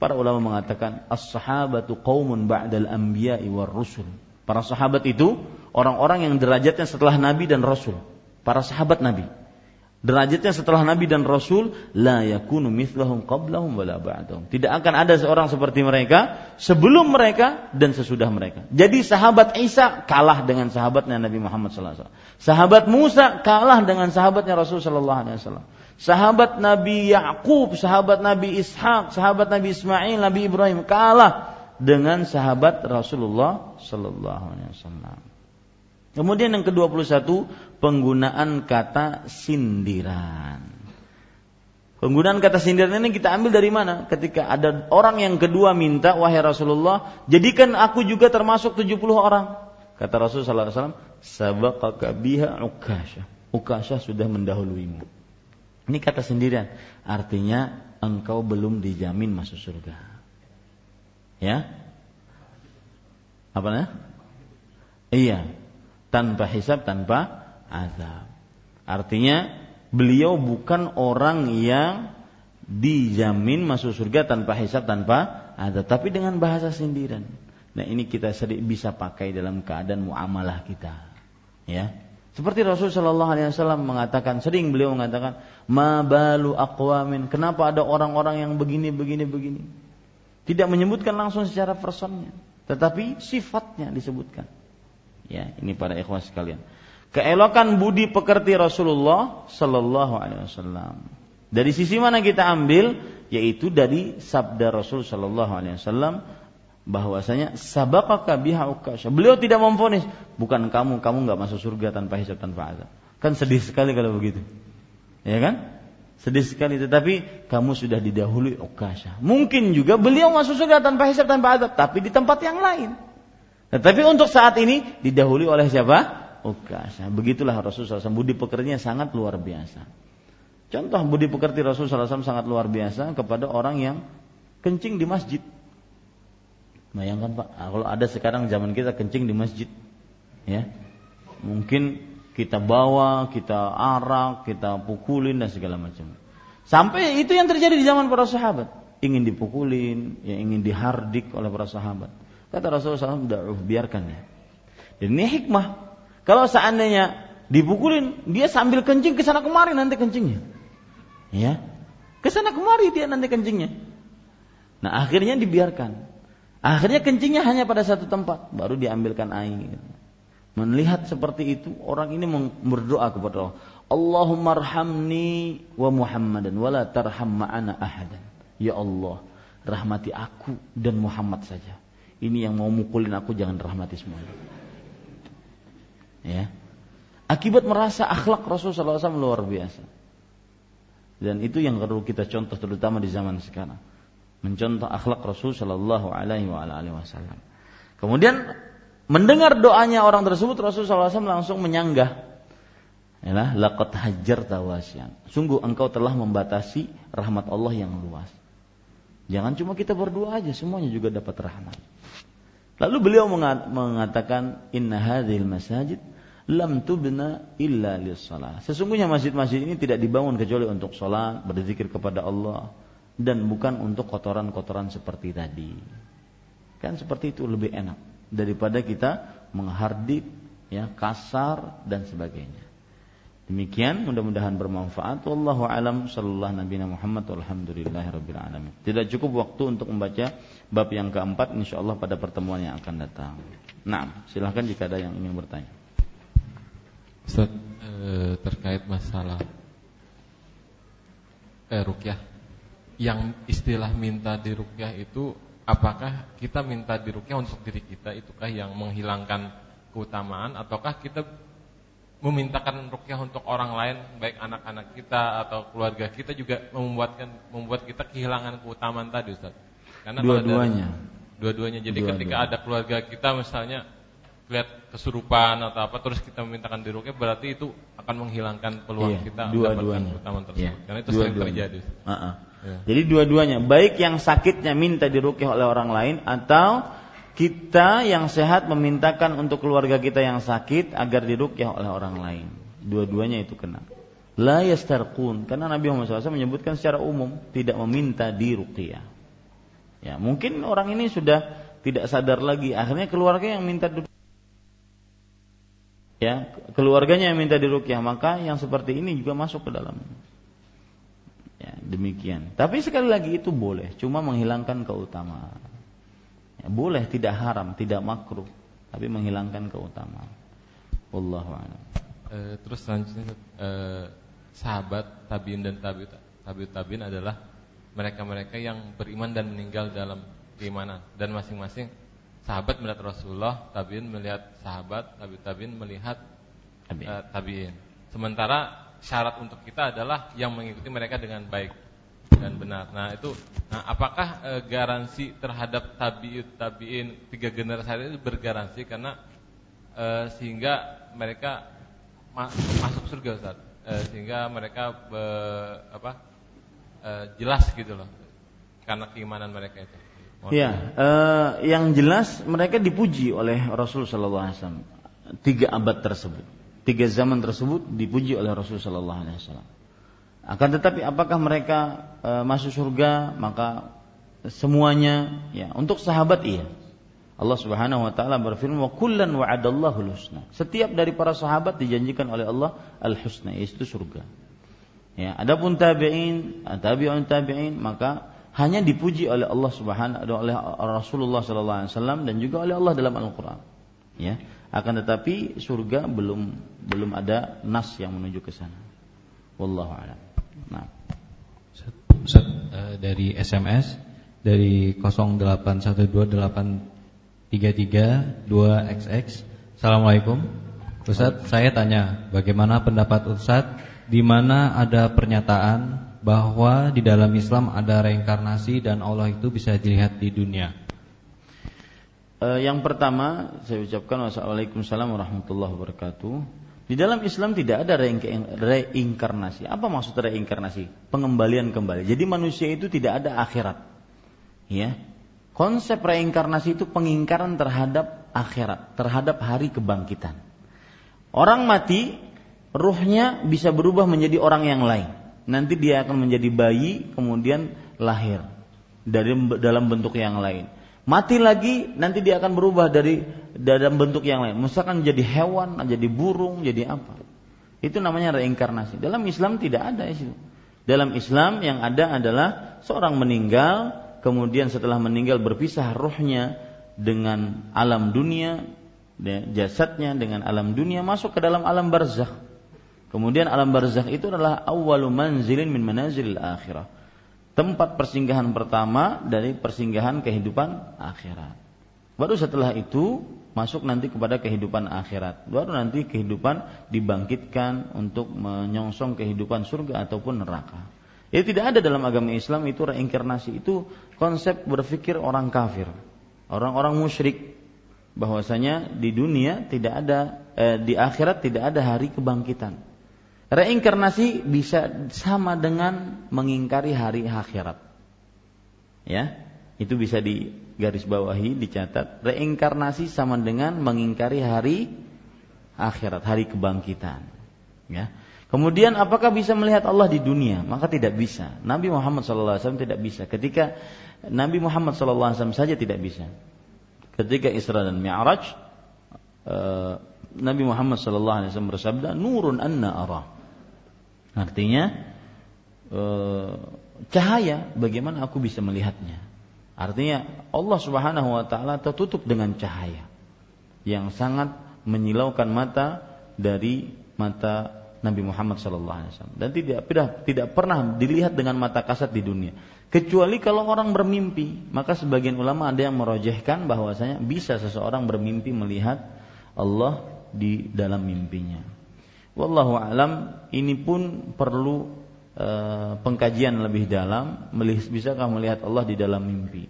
para ulama mengatakan as-sahabatu qaumun ba'dal anbiya'i war rusul. Para sahabat itu orang-orang yang derajatnya setelah nabi dan rasul. Para sahabat nabi derajatnya setelah Nabi dan Rasul la yakunu mithlahum qablahum wala ba'dahum. Tidak akan ada seorang seperti mereka sebelum mereka dan sesudah mereka. Jadi sahabat Isa kalah dengan sahabatnya Nabi Muhammad SAW. Sahabat Musa kalah dengan sahabatnya Rasul sallallahu alaihi wasallam. Sahabat Nabi Yakub, sahabat Nabi Ishak, sahabat Nabi Ismail, Nabi Ibrahim kalah dengan sahabat Rasulullah sallallahu alaihi wasallam. Kemudian yang ke-21 penggunaan kata sindiran. Penggunaan kata sindiran ini kita ambil dari mana? Ketika ada orang yang kedua minta, wahai Rasulullah, jadikan aku juga termasuk 70 orang. Kata Rasulullah SAW, sabaqaka biha ukasha. Ukasha sudah mendahuluimu. Ini kata sindiran. Artinya engkau belum dijamin masuk surga. Ya? Apa namanya? Iya, tanpa hisab, tanpa azab. Artinya beliau bukan orang yang dijamin masuk surga tanpa hisab, tanpa azab, tapi dengan bahasa sindiran. Nah ini kita sering bisa pakai dalam keadaan muamalah kita. Ya, seperti Rasul Shallallahu Alaihi Wasallam mengatakan, sering beliau mengatakan, ma balu aqwamin. Kenapa ada orang-orang yang begini, begini, begini? Tidak menyebutkan langsung secara personnya, tetapi sifatnya disebutkan. Ya, ini para ikhwan sekalian. Keelokan budi pekerti Rasulullah Sallallahu Alaihi Wasallam. Dari sisi mana kita ambil? Yaitu dari sabda Rasul Sallallahu Alaihi Wasallam bahwasanya sabaqaka biha ukasha. Beliau tidak memfonis, bukan kamu, kamu nggak masuk surga tanpa hisab tanpa azab. Kan sedih sekali kalau begitu. Ya kan? Sedih sekali tetapi kamu sudah didahului ukasha. Mungkin juga beliau masuk surga tanpa hisab tanpa azab, tapi di tempat yang lain. Tetapi untuk saat ini didahului oleh siapa? Ukasha. Begitulah Rasulullah SAW. Budi pekertinya sangat luar biasa. Contoh budi pekerti Rasulullah SAW sangat luar biasa kepada orang yang kencing di masjid. Bayangkan Pak, ah, kalau ada sekarang zaman kita kencing di masjid, ya, mungkin kita bawa, kita arak, kita pukulin dan segala macam. Sampai itu yang terjadi di zaman para sahabat, ingin dipukulin, ya ingin dihardik oleh para sahabat. Kata Rasulullah SAW, biarkan ya. Dan ini hikmah. Kalau seandainya dipukulin, dia sambil kencing ke sana kemari nanti kencingnya. Ya. Ke sana kemari dia nanti kencingnya. Nah, akhirnya dibiarkan. Akhirnya kencingnya hanya pada satu tempat, baru diambilkan air. Melihat seperti itu, orang ini berdoa kepada Allah. Allahumma arhamni wa Muhammadan wa la tarham ma'ana ahadan. Ya Allah, rahmati aku dan Muhammad saja. Ini yang mau mukulin aku jangan rahmati semuanya. Ya. Akibat merasa akhlak Rasulullah SAW luar biasa. Dan itu yang perlu kita contoh terutama di zaman sekarang. Mencontoh akhlak Rasul Shallallahu Alaihi Wasallam. Kemudian mendengar doanya orang tersebut Rasulullah SAW langsung menyanggah. Ya, laqad hajar tawasyan. Sungguh engkau telah membatasi rahmat Allah yang luas. Jangan cuma kita berdua aja, semuanya juga dapat rahmat. Lalu beliau mengatakan inna hadhil masajid lam tubna illa lis Sesungguhnya masjid-masjid ini tidak dibangun kecuali untuk salat, berzikir kepada Allah dan bukan untuk kotoran-kotoran seperti tadi. Kan seperti itu lebih enak daripada kita menghardik ya kasar dan sebagainya. Demikian mudah-mudahan bermanfaat. Wallahu alam sallallahu nabi Muhammad walhamdulillahirabbil alamin. Tidak cukup waktu untuk membaca bab yang keempat insyaallah pada pertemuan yang akan datang. Nah, silahkan jika ada yang ingin bertanya. Ustaz, eh, terkait masalah eh, rukyah. Yang istilah minta di rukyah itu apakah kita minta di rukyah untuk diri kita itukah yang menghilangkan keutamaan ataukah kita memintakan rukyah untuk orang lain baik anak-anak kita atau keluarga kita juga membuatkan membuat kita kehilangan keutamaan tadi Ustaz. Karena dua-duanya. Dua-duanya. Jadi dua ketika ada keluarga kita misalnya lihat kesurupan atau apa terus kita memintakan di rukyah berarti itu akan menghilangkan peluang iya, kita dua-duanya. keutamaan tersebut. Iya, Karena itu sering terjadi. Uh -uh. Ya. Jadi dua-duanya, baik yang sakitnya minta dirukyah oleh orang lain atau kita yang sehat memintakan untuk keluarga kita yang sakit agar dirukyah oleh orang lain. Dua-duanya itu kena. La yastarqun karena Nabi Muhammad SAW menyebutkan secara umum tidak meminta dirukyah. Ya, mungkin orang ini sudah tidak sadar lagi, akhirnya keluarga yang minta ya, keluarganya yang minta dirukyah, maka yang seperti ini juga masuk ke dalam. Ya, demikian. Tapi sekali lagi itu boleh, cuma menghilangkan keutamaan. Ya, boleh tidak haram, tidak makruh, tapi menghilangkan keutamaan. Wallahu a'lam. E, terus selanjutnya e, sahabat tabiin dan tabi tabi tabiin adalah mereka-mereka yang beriman dan meninggal dalam keimanan dan masing-masing sahabat melihat Rasulullah, tabiin melihat sahabat, tabi tabiin melihat tabiin. E, tabiin. Sementara syarat untuk kita adalah yang mengikuti mereka dengan baik dan benar. Nah itu, nah apakah e, garansi terhadap tabiut tabiin tiga generasi itu bergaransi karena e, sehingga mereka ma masuk surga Ustaz, e, sehingga mereka be, apa e, jelas gitu loh karena keimanan mereka itu. Iya, e, yang jelas mereka dipuji oleh Rasul Sallallahu Alaihi Wasallam tiga abad tersebut, tiga zaman tersebut dipuji oleh Rasul Sallallahu Alaihi Wasallam. Akan tetapi apakah mereka e, masuk surga? Maka semuanya ya untuk sahabat iya. Allah Subhanahu wa taala berfirman wa kullan wa'adallahu husna. Setiap dari para sahabat dijanjikan oleh Allah al-husna yaitu surga. Ya, adapun tabi'in, tabi'un tabi'in maka hanya dipuji oleh Allah Subhanahu oleh Rasulullah sallallahu alaihi wasallam dan juga oleh Allah dalam Al-Qur'an. Ya, akan tetapi surga belum belum ada nas yang menuju ke sana. Wallahu a'lam. Nah. Ustaz, uh, dari SMS dari 0812833 xx Assalamualaikum. Ustaz, saya tanya, bagaimana pendapat Ustaz di mana ada pernyataan bahwa di dalam Islam ada reinkarnasi dan Allah itu bisa dilihat di dunia? Uh, yang pertama saya ucapkan wassalamualaikum warahmatullahi wabarakatuh. Di dalam Islam tidak ada reinkarnasi. Apa maksud reinkarnasi? Pengembalian kembali. Jadi manusia itu tidak ada akhirat. Ya. Konsep reinkarnasi itu pengingkaran terhadap akhirat, terhadap hari kebangkitan. Orang mati, ruhnya bisa berubah menjadi orang yang lain. Nanti dia akan menjadi bayi, kemudian lahir dari dalam bentuk yang lain Mati lagi nanti dia akan berubah dari dalam bentuk yang lain. Misalkan jadi hewan, jadi burung, jadi apa. Itu namanya reinkarnasi. Dalam Islam tidak ada itu. Dalam Islam yang ada adalah seorang meninggal, kemudian setelah meninggal berpisah rohnya dengan alam dunia, jasadnya dengan alam dunia masuk ke dalam alam barzakh. Kemudian alam barzakh itu adalah awwalu manzilin min manazilil akhirah tempat persinggahan pertama dari persinggahan kehidupan akhirat. Baru setelah itu masuk nanti kepada kehidupan akhirat. Baru nanti kehidupan dibangkitkan untuk menyongsong kehidupan surga ataupun neraka. Ya tidak ada dalam agama Islam itu reinkarnasi itu konsep berpikir orang kafir, orang-orang musyrik bahwasanya di dunia tidak ada eh, di akhirat tidak ada hari kebangkitan. Reinkarnasi bisa sama dengan mengingkari hari akhirat. Ya, itu bisa di garis bawahi dicatat. Reinkarnasi sama dengan mengingkari hari akhirat, hari kebangkitan. Ya. Kemudian apakah bisa melihat Allah di dunia? Maka tidak bisa. Nabi Muhammad SAW tidak bisa. Ketika Nabi Muhammad SAW saja tidak bisa. Ketika Isra dan Mi'raj, eh, Nabi Muhammad SAW bersabda, "Nurun anna arah." Artinya eh, cahaya bagaimana aku bisa melihatnya? Artinya Allah Subhanahu wa taala tertutup dengan cahaya yang sangat menyilaukan mata dari mata Nabi Muhammad SAW dan tidak tidak tidak pernah dilihat dengan mata kasat di dunia. Kecuali kalau orang bermimpi maka sebagian ulama ada yang merojehkan bahwasanya bisa seseorang bermimpi melihat Allah di dalam mimpinya wallahu alam ini pun perlu e, pengkajian lebih dalam bisakah melihat Allah di dalam mimpi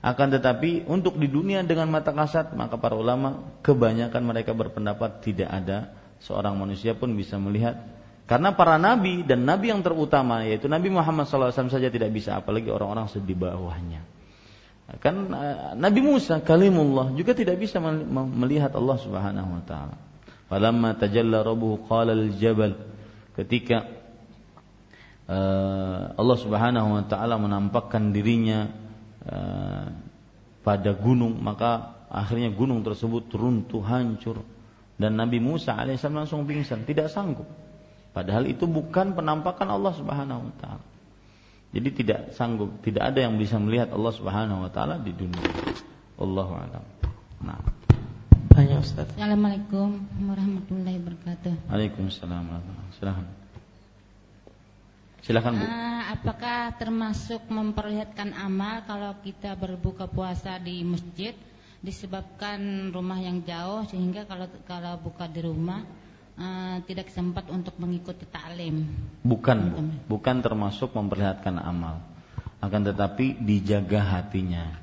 akan tetapi untuk di dunia dengan mata kasat maka para ulama kebanyakan mereka berpendapat tidak ada seorang manusia pun bisa melihat karena para nabi dan nabi yang terutama yaitu Nabi Muhammad SAW saja tidak bisa apalagi orang-orang di bawahnya. Kan eh, Nabi Musa kalimullah juga tidak bisa melihat Allah Subhanahu wa taala. Falamma tajalla rabbuhu qala al-jabal ketika uh, Allah Subhanahu wa taala menampakkan dirinya uh, pada gunung maka akhirnya gunung tersebut runtuh hancur dan Nabi Musa alaihissalam langsung pingsan, tidak sanggup. Padahal itu bukan penampakan Allah Subhanahu wa taala. Jadi tidak sanggup, tidak ada yang bisa melihat Allah Subhanahu wa taala di dunia. Allahu a'lam. Nah. Tanya Ustaz. Assalamualaikum warahmatullahi wabarakatuh. Waalaikumsalam Silakan. Silakan Bu. Uh, apakah termasuk memperlihatkan amal kalau kita berbuka puasa di masjid disebabkan rumah yang jauh sehingga kalau kalau buka di rumah uh, tidak sempat untuk mengikuti taklim. Bukan, bu, bukan termasuk memperlihatkan amal. Akan tetapi dijaga hatinya.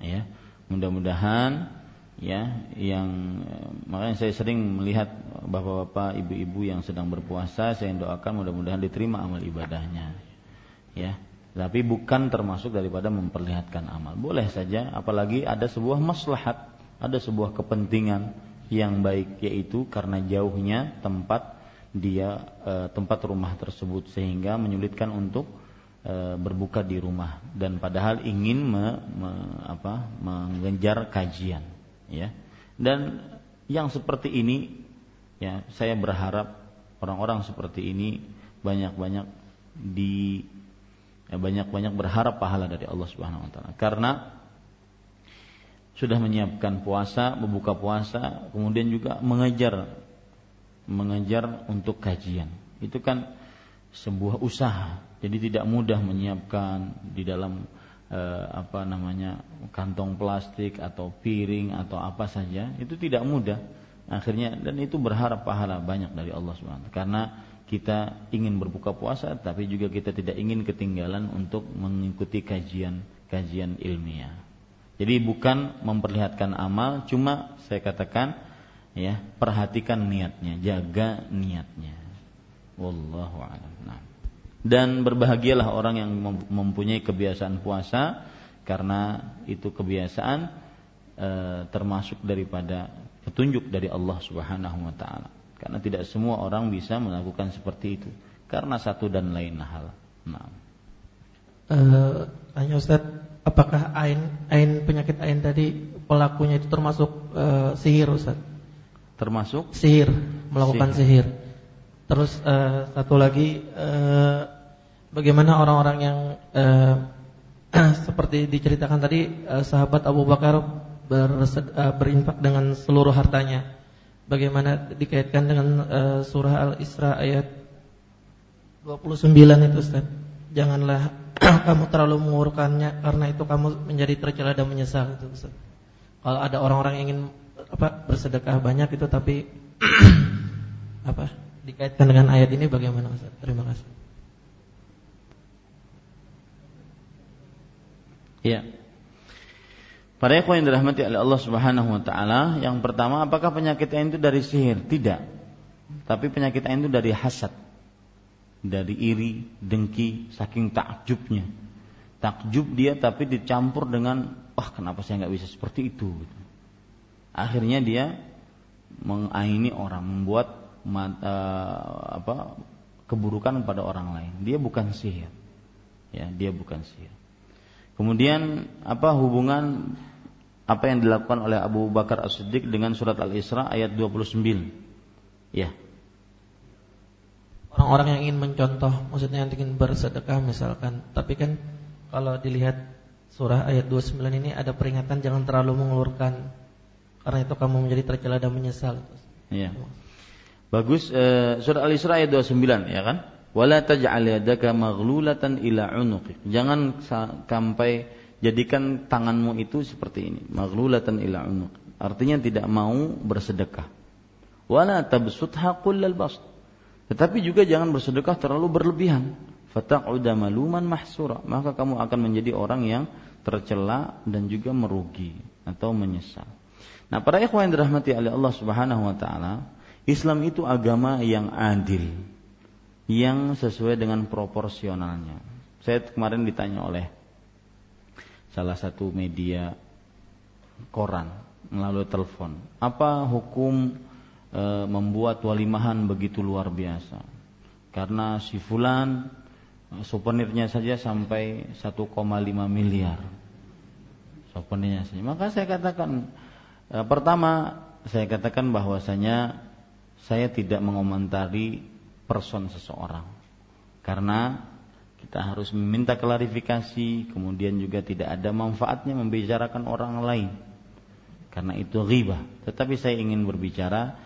Ya. Mudah-mudahan ya yang makanya saya sering melihat bapak-bapak, ibu-ibu yang sedang berpuasa, saya doakan mudah-mudahan diterima amal ibadahnya. Ya, tapi bukan termasuk daripada memperlihatkan amal. Boleh saja, apalagi ada sebuah maslahat, ada sebuah kepentingan yang baik yaitu karena jauhnya tempat dia e, tempat rumah tersebut sehingga menyulitkan untuk e, berbuka di rumah dan padahal ingin me, me, apa, mengejar kajian, ya. Dan yang seperti ini, ya, saya berharap orang-orang seperti ini banyak-banyak di ya, banyak-banyak berharap pahala dari Allah Subhanahu wa taala. Karena sudah menyiapkan puasa, membuka puasa, kemudian juga mengejar mengejar untuk kajian. Itu kan sebuah usaha. Jadi tidak mudah menyiapkan di dalam eh, apa namanya kantong plastik atau piring atau apa saja. Itu tidak mudah. Akhirnya dan itu berharap pahala banyak dari Allah Subhanahu karena kita ingin berbuka puasa tapi juga kita tidak ingin ketinggalan untuk mengikuti kajian-kajian ilmiah. Jadi bukan memperlihatkan amal, cuma saya katakan ya, perhatikan niatnya, jaga niatnya. Wallahu a'lam. Nah. Dan berbahagialah orang yang mempunyai kebiasaan puasa karena itu kebiasaan e, termasuk daripada petunjuk dari Allah Subhanahu wa taala. Karena tidak semua orang bisa melakukan seperti itu karena satu dan lain hal. Nah. Uh, tanya Ustaz, apakah ain ain penyakit ain tadi pelakunya itu termasuk uh, sihir Ustaz? Termasuk sihir, melakukan sihir. sihir. Terus uh, satu lagi uh, bagaimana orang-orang yang uh, seperti diceritakan tadi uh, sahabat Abu Bakar bersed, uh, berinfak dengan seluruh hartanya bagaimana dikaitkan dengan uh, surah Al-Isra ayat 29 itu Ustaz. Janganlah kamu terlalu mengurungkannya karena itu kamu menjadi tercela dan menyesal itu Ustaz. Kalau ada orang-orang yang ingin apa bersedekah banyak itu tapi apa dikaitkan dengan ayat ini bagaimana Ustaz? Terima kasih. Ya. Para ikhwan yang dirahmati oleh Allah Subhanahu wa taala, yang pertama apakah penyakit ain itu dari sihir? Tidak. Tapi penyakit ain itu dari hasad. Dari iri, dengki, saking takjubnya. Takjub dia tapi dicampur dengan wah kenapa saya nggak bisa seperti itu. Akhirnya dia mengaini orang, membuat mata, apa keburukan pada orang lain. Dia bukan sihir. Ya, dia bukan sihir. Kemudian apa hubungan apa yang dilakukan oleh Abu Bakar As-Siddiq dengan surat Al-Isra ayat 29. Ya. orang-orang yang ingin mencontoh, maksudnya yang ingin bersedekah misalkan. Tapi kan kalau dilihat surah ayat 29 ini ada peringatan jangan terlalu mengeluarkan karena itu kamu menjadi tercela dan menyesal. Iya. Bagus eh, surah Al-Isra ayat 29 ya kan? Wala taj'al yadaka maghlulatan ila unuqik. Jangan sampai jadikan tanganmu itu seperti ini, maghlulatan ila unuq. Artinya tidak mau bersedekah. Wala tabsutha kullal bast tetapi juga jangan bersedekah terlalu berlebihan. Fata'uda maluman mahsura. Maka kamu akan menjadi orang yang tercela dan juga merugi atau menyesal. Nah, para ikhwan yang dirahmati oleh Allah Subhanahu wa taala, Islam itu agama yang adil, yang sesuai dengan proporsionalnya. Saya kemarin ditanya oleh salah satu media koran melalui telepon, apa hukum e, membuat walimahan begitu luar biasa. Karena si fulan e, souvenirnya saja sampai 1,5 miliar. Souvenirnya saja. Maka saya katakan e, pertama saya katakan bahwasanya saya tidak mengomentari person seseorang. Karena kita harus meminta klarifikasi, kemudian juga tidak ada manfaatnya membicarakan orang lain. Karena itu ghibah. Tetapi saya ingin berbicara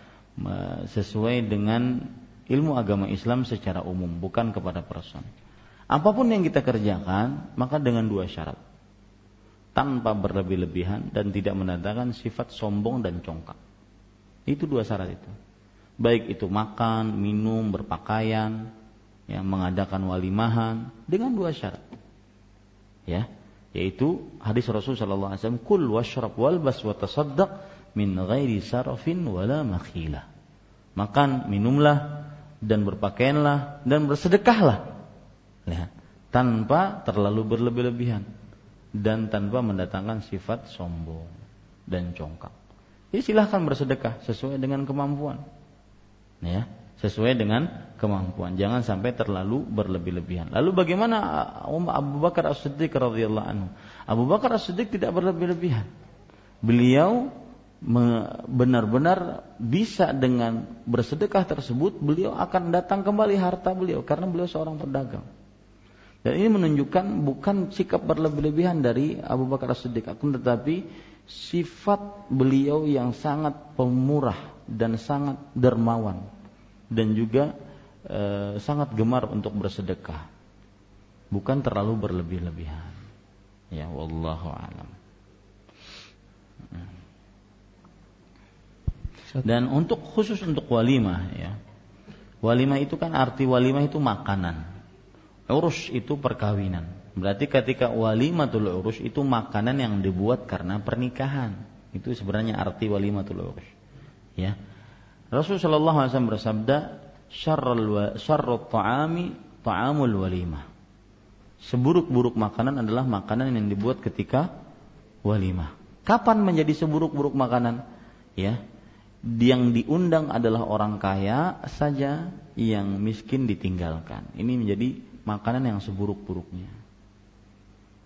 sesuai dengan ilmu agama Islam secara umum, bukan kepada person. Apa pun yang kita kerjakan, maka dengan dua syarat. Tanpa berlebih-lebihan dan tidak mendatangkan sifat sombong dan congkak. Itu dua syarat itu. Baik itu makan, minum, berpakaian, ya, mengadakan walimahan dengan dua syarat. Ya, yaitu hadis Rasul sallallahu alaihi wasallam, "Kul washrab walbas wa tasaddaq min ghairi sarafin wala makhila. Makan, minumlah dan berpakaianlah dan bersedekahlah. Ya, tanpa terlalu berlebih-lebihan dan tanpa mendatangkan sifat sombong dan congkak. Jadi silahkan bersedekah sesuai dengan kemampuan. Ya, sesuai dengan kemampuan. Jangan sampai terlalu berlebih-lebihan. Lalu bagaimana Abu Bakar As-Siddiq radhiyallahu anhu? Abu Bakar As-Siddiq tidak berlebih-lebihan. Beliau benar-benar bisa dengan bersedekah tersebut beliau akan datang kembali harta beliau karena beliau seorang pedagang. Dan ini menunjukkan bukan sikap berlebih-lebihan dari Abu Bakar As-Siddiq, akan tetapi sifat beliau yang sangat pemurah dan sangat dermawan dan juga e, sangat gemar untuk bersedekah. Bukan terlalu berlebih-lebihan. Ya wallahu alam. Dan untuk khusus untuk walimah ya. Walimah itu kan arti walimah itu makanan. Urus itu perkawinan. Berarti ketika walimatul urus itu makanan yang dibuat karena pernikahan. Itu sebenarnya arti walimatul urus. Ya. Rasulullah sallallahu alaihi wasallam bersabda, "Syarrul ta'ami ta'amul walimah." Seburuk-buruk makanan adalah makanan yang dibuat ketika walimah. Kapan menjadi seburuk-buruk makanan? Ya, yang diundang adalah orang kaya saja yang miskin ditinggalkan. Ini menjadi makanan yang seburuk-buruknya.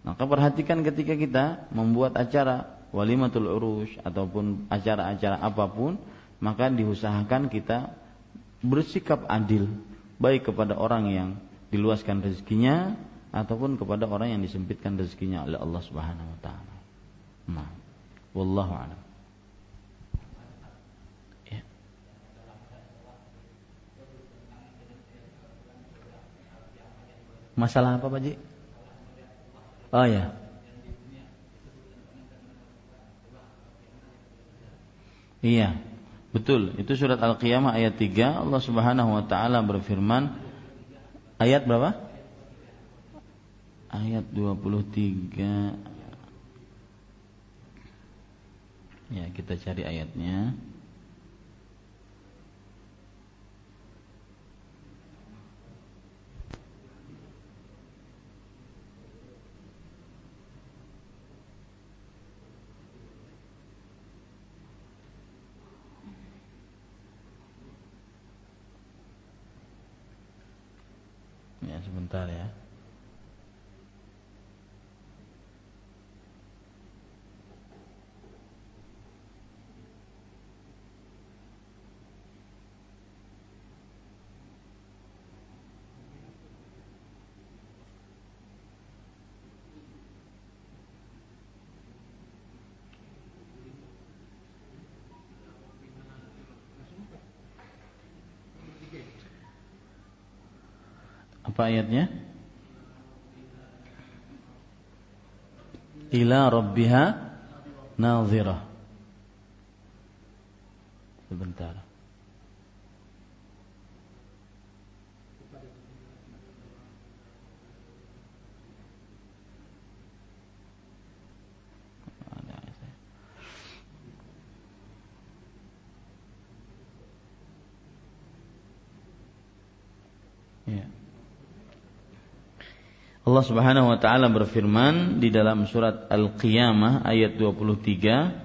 Maka perhatikan ketika kita membuat acara walimatul urus ataupun acara-acara apa pun, maka diusahakan kita bersikap adil baik kepada orang yang diluaskan rezekinya ataupun kepada orang yang disempitkan rezekinya oleh Allah Subhanahu wa taala. Nah, wallahu a'lam. Masalah apa Pak Ji? Oh ya. Iya. Betul, itu surat Al-Qiyamah ayat 3 Allah Subhanahu wa taala berfirman ayat berapa? Ayat 23 Ya, kita cari ayatnya. Sebentar ya. Apa ayatnya? Ila rabbiha nazirah. Sebentar. Ya. Allah Subhanahu wa taala berfirman di dalam surat Al-Qiyamah ayat 23,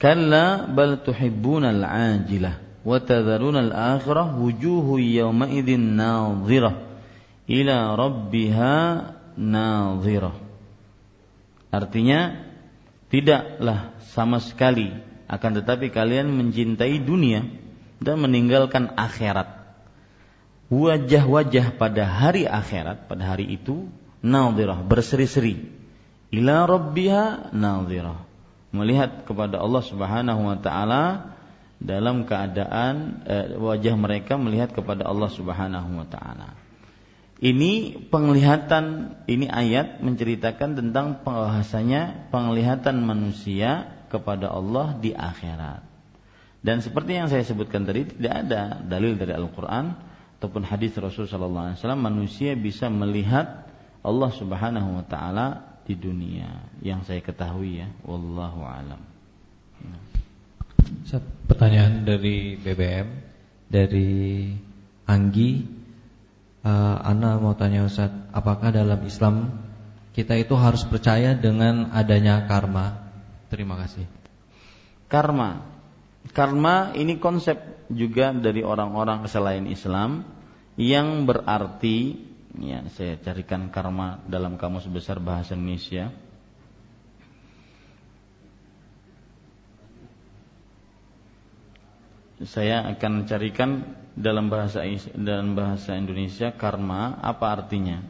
"Kalla bal tuhibbunal ajilah wa tadharunal akhirah wujuhu yawma idzin nadhirah ila rabbiha nadhirah." Artinya tidaklah sama sekali akan tetapi kalian mencintai dunia dan meninggalkan akhirat wajah-wajah pada hari akhirat pada hari itu nadhirah berseri-seri ila rabbiha nadhirah melihat kepada Allah Subhanahu wa taala dalam keadaan eh, wajah mereka melihat kepada Allah Subhanahu wa taala. Ini penglihatan ini ayat menceritakan tentang bahasanya penglihatan manusia kepada Allah di akhirat. Dan seperti yang saya sebutkan tadi tidak ada dalil dari Al-Qur'an ataupun hadis Rasul sallallahu alaihi wasallam manusia bisa melihat Allah Subhanahu wa taala di dunia yang saya ketahui ya wallahu alam. Pertanyaan dari BBM dari Anggi uh, Ana mau tanya Ustaz, apakah dalam Islam kita itu harus percaya dengan adanya karma? Terima kasih. Karma. Karma ini konsep juga dari orang-orang selain Islam yang berarti ya saya carikan karma dalam kamus besar bahasa Indonesia. Saya akan carikan dalam bahasa dalam bahasa Indonesia karma apa artinya?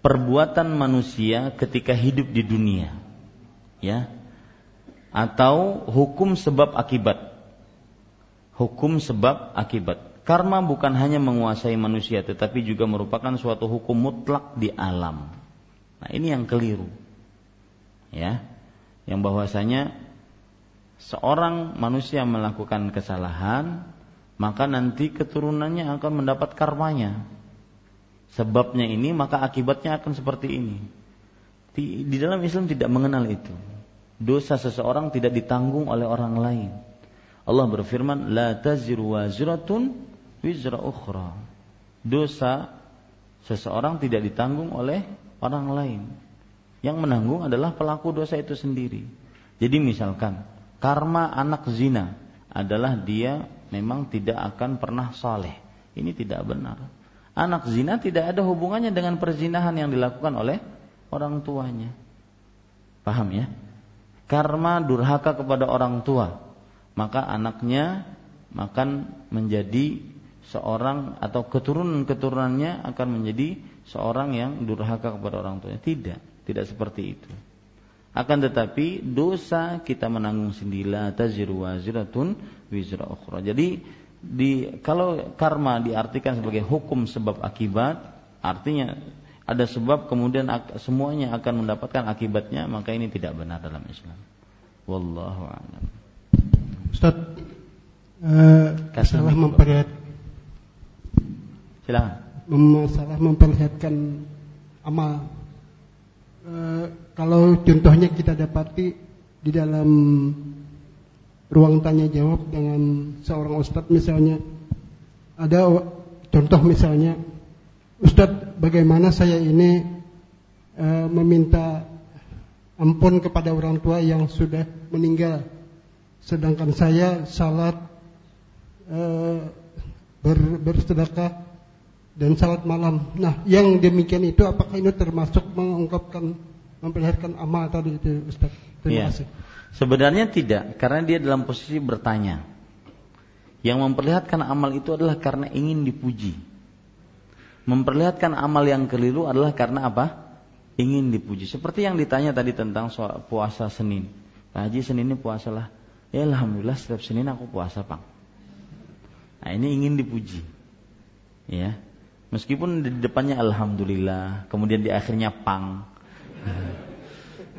Perbuatan manusia ketika hidup di dunia ya atau hukum sebab akibat. Hukum sebab akibat Karma bukan hanya menguasai manusia tetapi juga merupakan suatu hukum mutlak di alam. Nah, ini yang keliru. Ya. Yang bahwasanya seorang manusia melakukan kesalahan, maka nanti keturunannya akan mendapat karmanya. Sebabnya ini, maka akibatnya akan seperti ini. Di, dalam Islam tidak mengenal itu. Dosa seseorang tidak ditanggung oleh orang lain. Allah berfirman, "La taziru wizra ukhra. Dosa seseorang tidak ditanggung oleh orang lain. Yang menanggung adalah pelaku dosa itu sendiri. Jadi misalkan karma anak zina adalah dia memang tidak akan pernah saleh. Ini tidak benar. Anak zina tidak ada hubungannya dengan perzinahan yang dilakukan oleh orang tuanya. Paham ya? Karma durhaka kepada orang tua, maka anaknya akan menjadi seorang atau keturunan-keturunannya akan menjadi seorang yang durhaka kepada orang tuanya. Tidak, tidak seperti itu. Akan tetapi dosa kita menanggung sendiri taziru waziratun wizra ukhra. Jadi di kalau karma diartikan sebagai hukum sebab akibat, artinya ada sebab kemudian semuanya akan mendapatkan akibatnya, maka ini tidak benar dalam Islam. Wallahu a'lam. Ustaz, uh, salah memperlihatkan Silakan. Masalah memperlihatkan amal. E, kalau contohnya kita dapati di dalam ruang tanya jawab dengan seorang ustadz misalnya ada contoh misalnya ustadz bagaimana saya ini e, meminta ampun kepada orang tua yang sudah meninggal sedangkan saya salat e, ber, bersedekah dan salat malam. Nah, yang demikian itu apakah ini termasuk mengungkapkan memperlihatkan amal tadi itu Ustaz? Terima ya. kasih. Sebenarnya tidak, karena dia dalam posisi bertanya. Yang memperlihatkan amal itu adalah karena ingin dipuji. Memperlihatkan amal yang keliru adalah karena apa? Ingin dipuji. Seperti yang ditanya tadi tentang soal puasa Senin. Pak Haji Senin ini puasalah. Ya Alhamdulillah setiap Senin aku puasa, Pak. Nah ini ingin dipuji. Ya, Meskipun di depannya alhamdulillah, kemudian di akhirnya pang.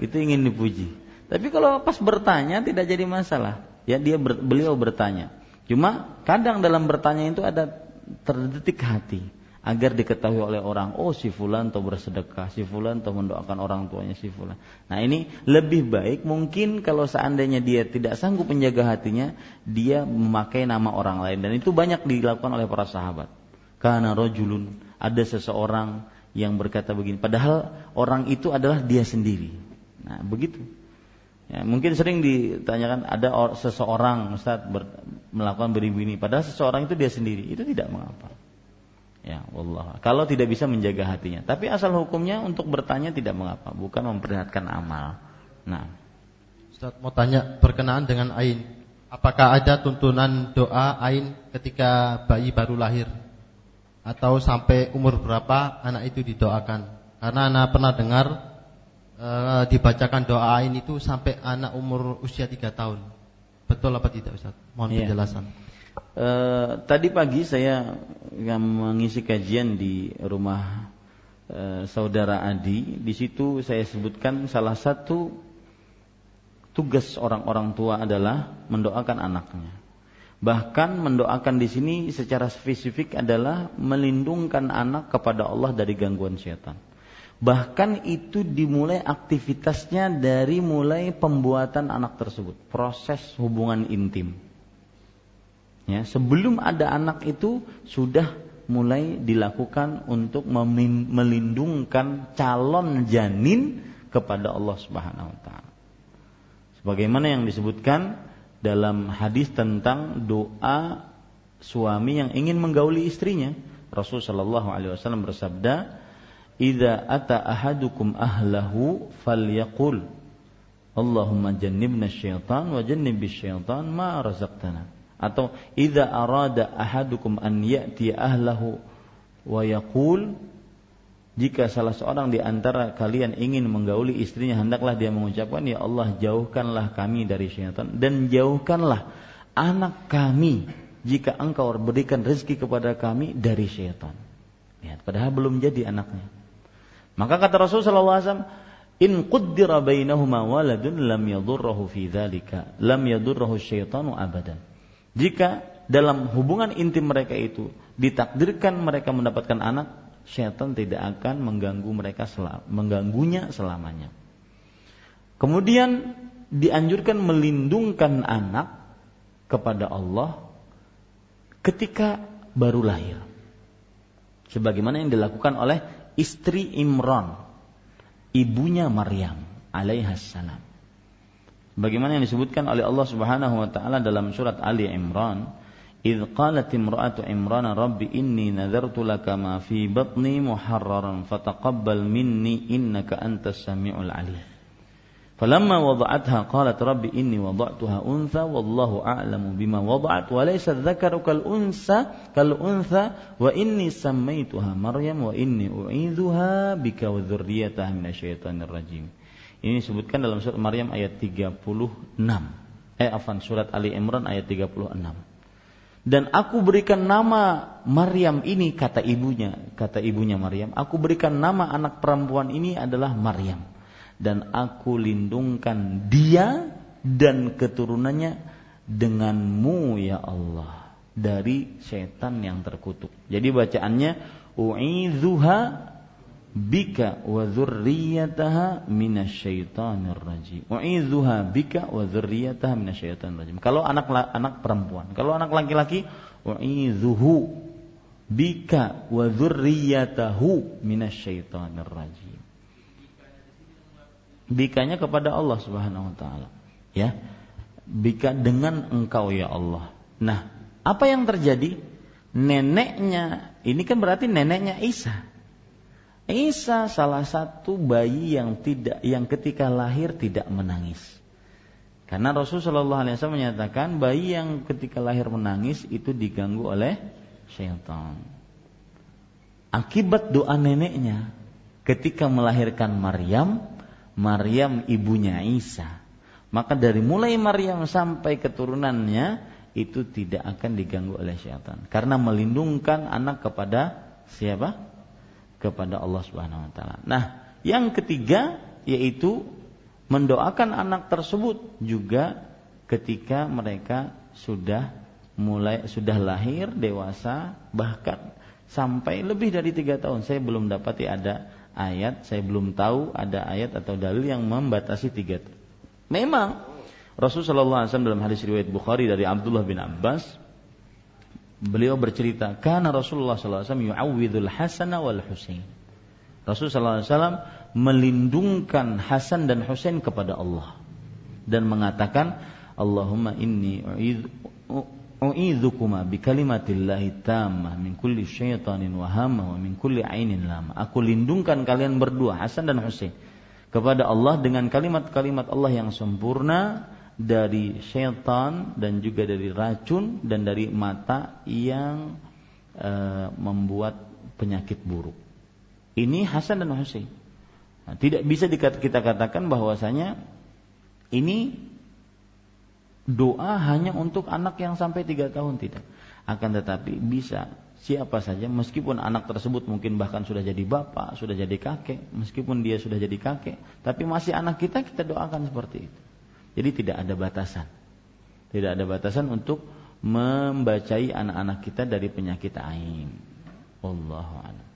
Itu ingin dipuji. Tapi kalau pas bertanya tidak jadi masalah. Ya dia ber, beliau bertanya. Cuma kadang dalam bertanya itu ada terdetik hati agar diketahui oleh orang oh si fulan atau bersedekah si fulan atau mendoakan orang tuanya si fulan nah ini lebih baik mungkin kalau seandainya dia tidak sanggup menjaga hatinya dia memakai nama orang lain dan itu banyak dilakukan oleh para sahabat karena rojulun ada seseorang yang berkata begini padahal orang itu adalah dia sendiri nah begitu ya, mungkin sering ditanyakan ada seseorang ber, melakukan begini padahal seseorang itu dia sendiri itu tidak mengapa Ya, Allah. Kalau tidak bisa menjaga hatinya. Tapi asal hukumnya untuk bertanya tidak mengapa, bukan memperlihatkan amal. Nah. Ustaz mau tanya berkenaan dengan ain. Apakah ada tuntunan doa ain ketika bayi baru lahir? Atau sampai umur berapa anak itu didoakan? Karena anak pernah dengar e, dibacakan doa ain itu sampai anak umur usia 3 tahun. Betul apa tidak Ustaz? Mohon yeah. penjelasan. E, tadi pagi saya yang mengisi kajian di rumah e, saudara Adi. Di situ saya sebutkan salah satu tugas orang-orang tua adalah mendoakan anaknya. Bahkan mendoakan di sini secara spesifik adalah melindungkan anak kepada Allah dari gangguan setan. Bahkan itu dimulai aktivitasnya dari mulai pembuatan anak tersebut, proses hubungan intim. Ya, sebelum ada anak itu sudah mulai dilakukan untuk melindungkan calon janin kepada Allah Subhanahu wa taala. Sebagaimana yang disebutkan dalam hadis tentang doa suami yang ingin menggauli istrinya. Rasul sallallahu alaihi wasallam bersabda, "Idza ata ahadukum ahlahu falyaqul Allahumma jannibna syaitan wa jannibis syaitan ma razaqtana." atau idza arada ahadukum an ya'ti ahlahu wa yaqul jika salah seorang di antara kalian ingin menggauli istrinya hendaklah dia mengucapkan ya Allah jauhkanlah kami dari syaitan dan jauhkanlah anak kami jika engkau berikan rezeki kepada kami dari syaitan. Lihat, padahal belum jadi anaknya. Maka kata Rasul sallallahu alaihi wasallam, "In quddira bainahuma waladun lam yadurruhu fi dzalika, lam yadurruhu syaitanu abadan." Jika dalam hubungan intim mereka itu ditakdirkan mereka mendapatkan anak, syaitan tidak akan mengganggu mereka selam, mengganggunya selamanya. Kemudian dianjurkan melindungkan anak kepada Allah ketika baru lahir. Sebagaimana yang dilakukan oleh istri Imran, ibunya Maryam alaihassalam. Bagaimana yang disebutkan oleh Allah Subhanahu wa taala dalam surat Ali Imran, إذ قالت امرأة عمران رب إني نذرت لك ما في بطني محررا فتقبل مني إنك أنت السميع العليم فلما وضعتها قالت رب إني وضعتها أنثى والله أعلم بما وضعت وليس الذكر كالأنثى كالأنثى وإني سميتها مريم وإني أعيذها بك وذريتها من الشيطان الرجيم Ini disebutkan dalam surat Maryam ayat 36. Eh, afan surat Ali Imran ayat 36. Dan aku berikan nama Maryam ini kata ibunya, kata ibunya Maryam, aku berikan nama anak perempuan ini adalah Maryam dan aku lindungkan dia dan keturunannya denganmu ya Allah dari setan yang terkutuk. Jadi bacaannya u'izuha bika wa dzurriyyataha minasyaitonir rajim. U'idzuha bika wa dzurriyyataha minasyaitonir rajim. Kalau anak anak perempuan, kalau anak laki-laki u'idzuhu bika wa dzurriyyatahu minasyaitonir rajim. Bikanya kepada Allah Subhanahu wa taala. Ya. Bika dengan engkau ya Allah. Nah, apa yang terjadi? Neneknya, ini kan berarti neneknya Isa Isa salah satu bayi yang tidak yang ketika lahir tidak menangis. Karena Rasulullah SAW menyatakan bayi yang ketika lahir menangis itu diganggu oleh syaitan. Akibat doa neneknya ketika melahirkan Maryam, Maryam ibunya Isa. Maka dari mulai Maryam sampai keturunannya itu tidak akan diganggu oleh syaitan karena melindungkan anak kepada siapa? Kepada Allah Subhanahu wa taala. Nah, yang ketiga yaitu mendoakan anak tersebut juga ketika mereka sudah mulai sudah lahir dewasa bahkan sampai lebih dari tiga tahun saya belum dapati ada ayat saya belum tahu ada ayat atau dalil yang membatasi tiga tahun. Memang Rasulullah SAW dalam hadis riwayat Bukhari dari Abdullah bin Abbas beliau bercerita karena Rasulullah SAW yu'awwidul Hasan wal Husain Rasulullah SAW melindungkan Hasan dan Husain kepada Allah dan mengatakan Allahumma inni u'idzukuma bi kalimatillahi tammah min kulli syaitanin wa hamma wa min kulli ainin lama. Aku lindungkan kalian berdua Hasan dan Husain kepada Allah dengan kalimat-kalimat Allah yang sempurna dari syaitan dan juga dari racun dan dari mata yang e, membuat penyakit buruk. Ini Hasan dan Husain. Nah, tidak bisa kita katakan bahwasanya ini doa hanya untuk anak yang sampai tiga tahun tidak. Akan tetapi bisa siapa saja meskipun anak tersebut mungkin bahkan sudah jadi bapak, sudah jadi kakek, meskipun dia sudah jadi kakek, tapi masih anak kita kita doakan seperti itu. Jadi tidak ada batasan. Tidak ada batasan untuk membacai anak-anak kita dari penyakit ain. Allahu a'lam.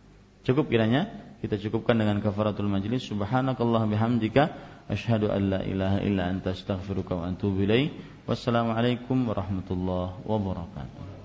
Cukup kiranya kita cukupkan dengan kafaratul majlis. Subhanakallah bihamdika asyhadu an la ilaha illa anta astaghfiruka wa atubu ilaik. Wassalamualaikum warahmatullahi wabarakatuh.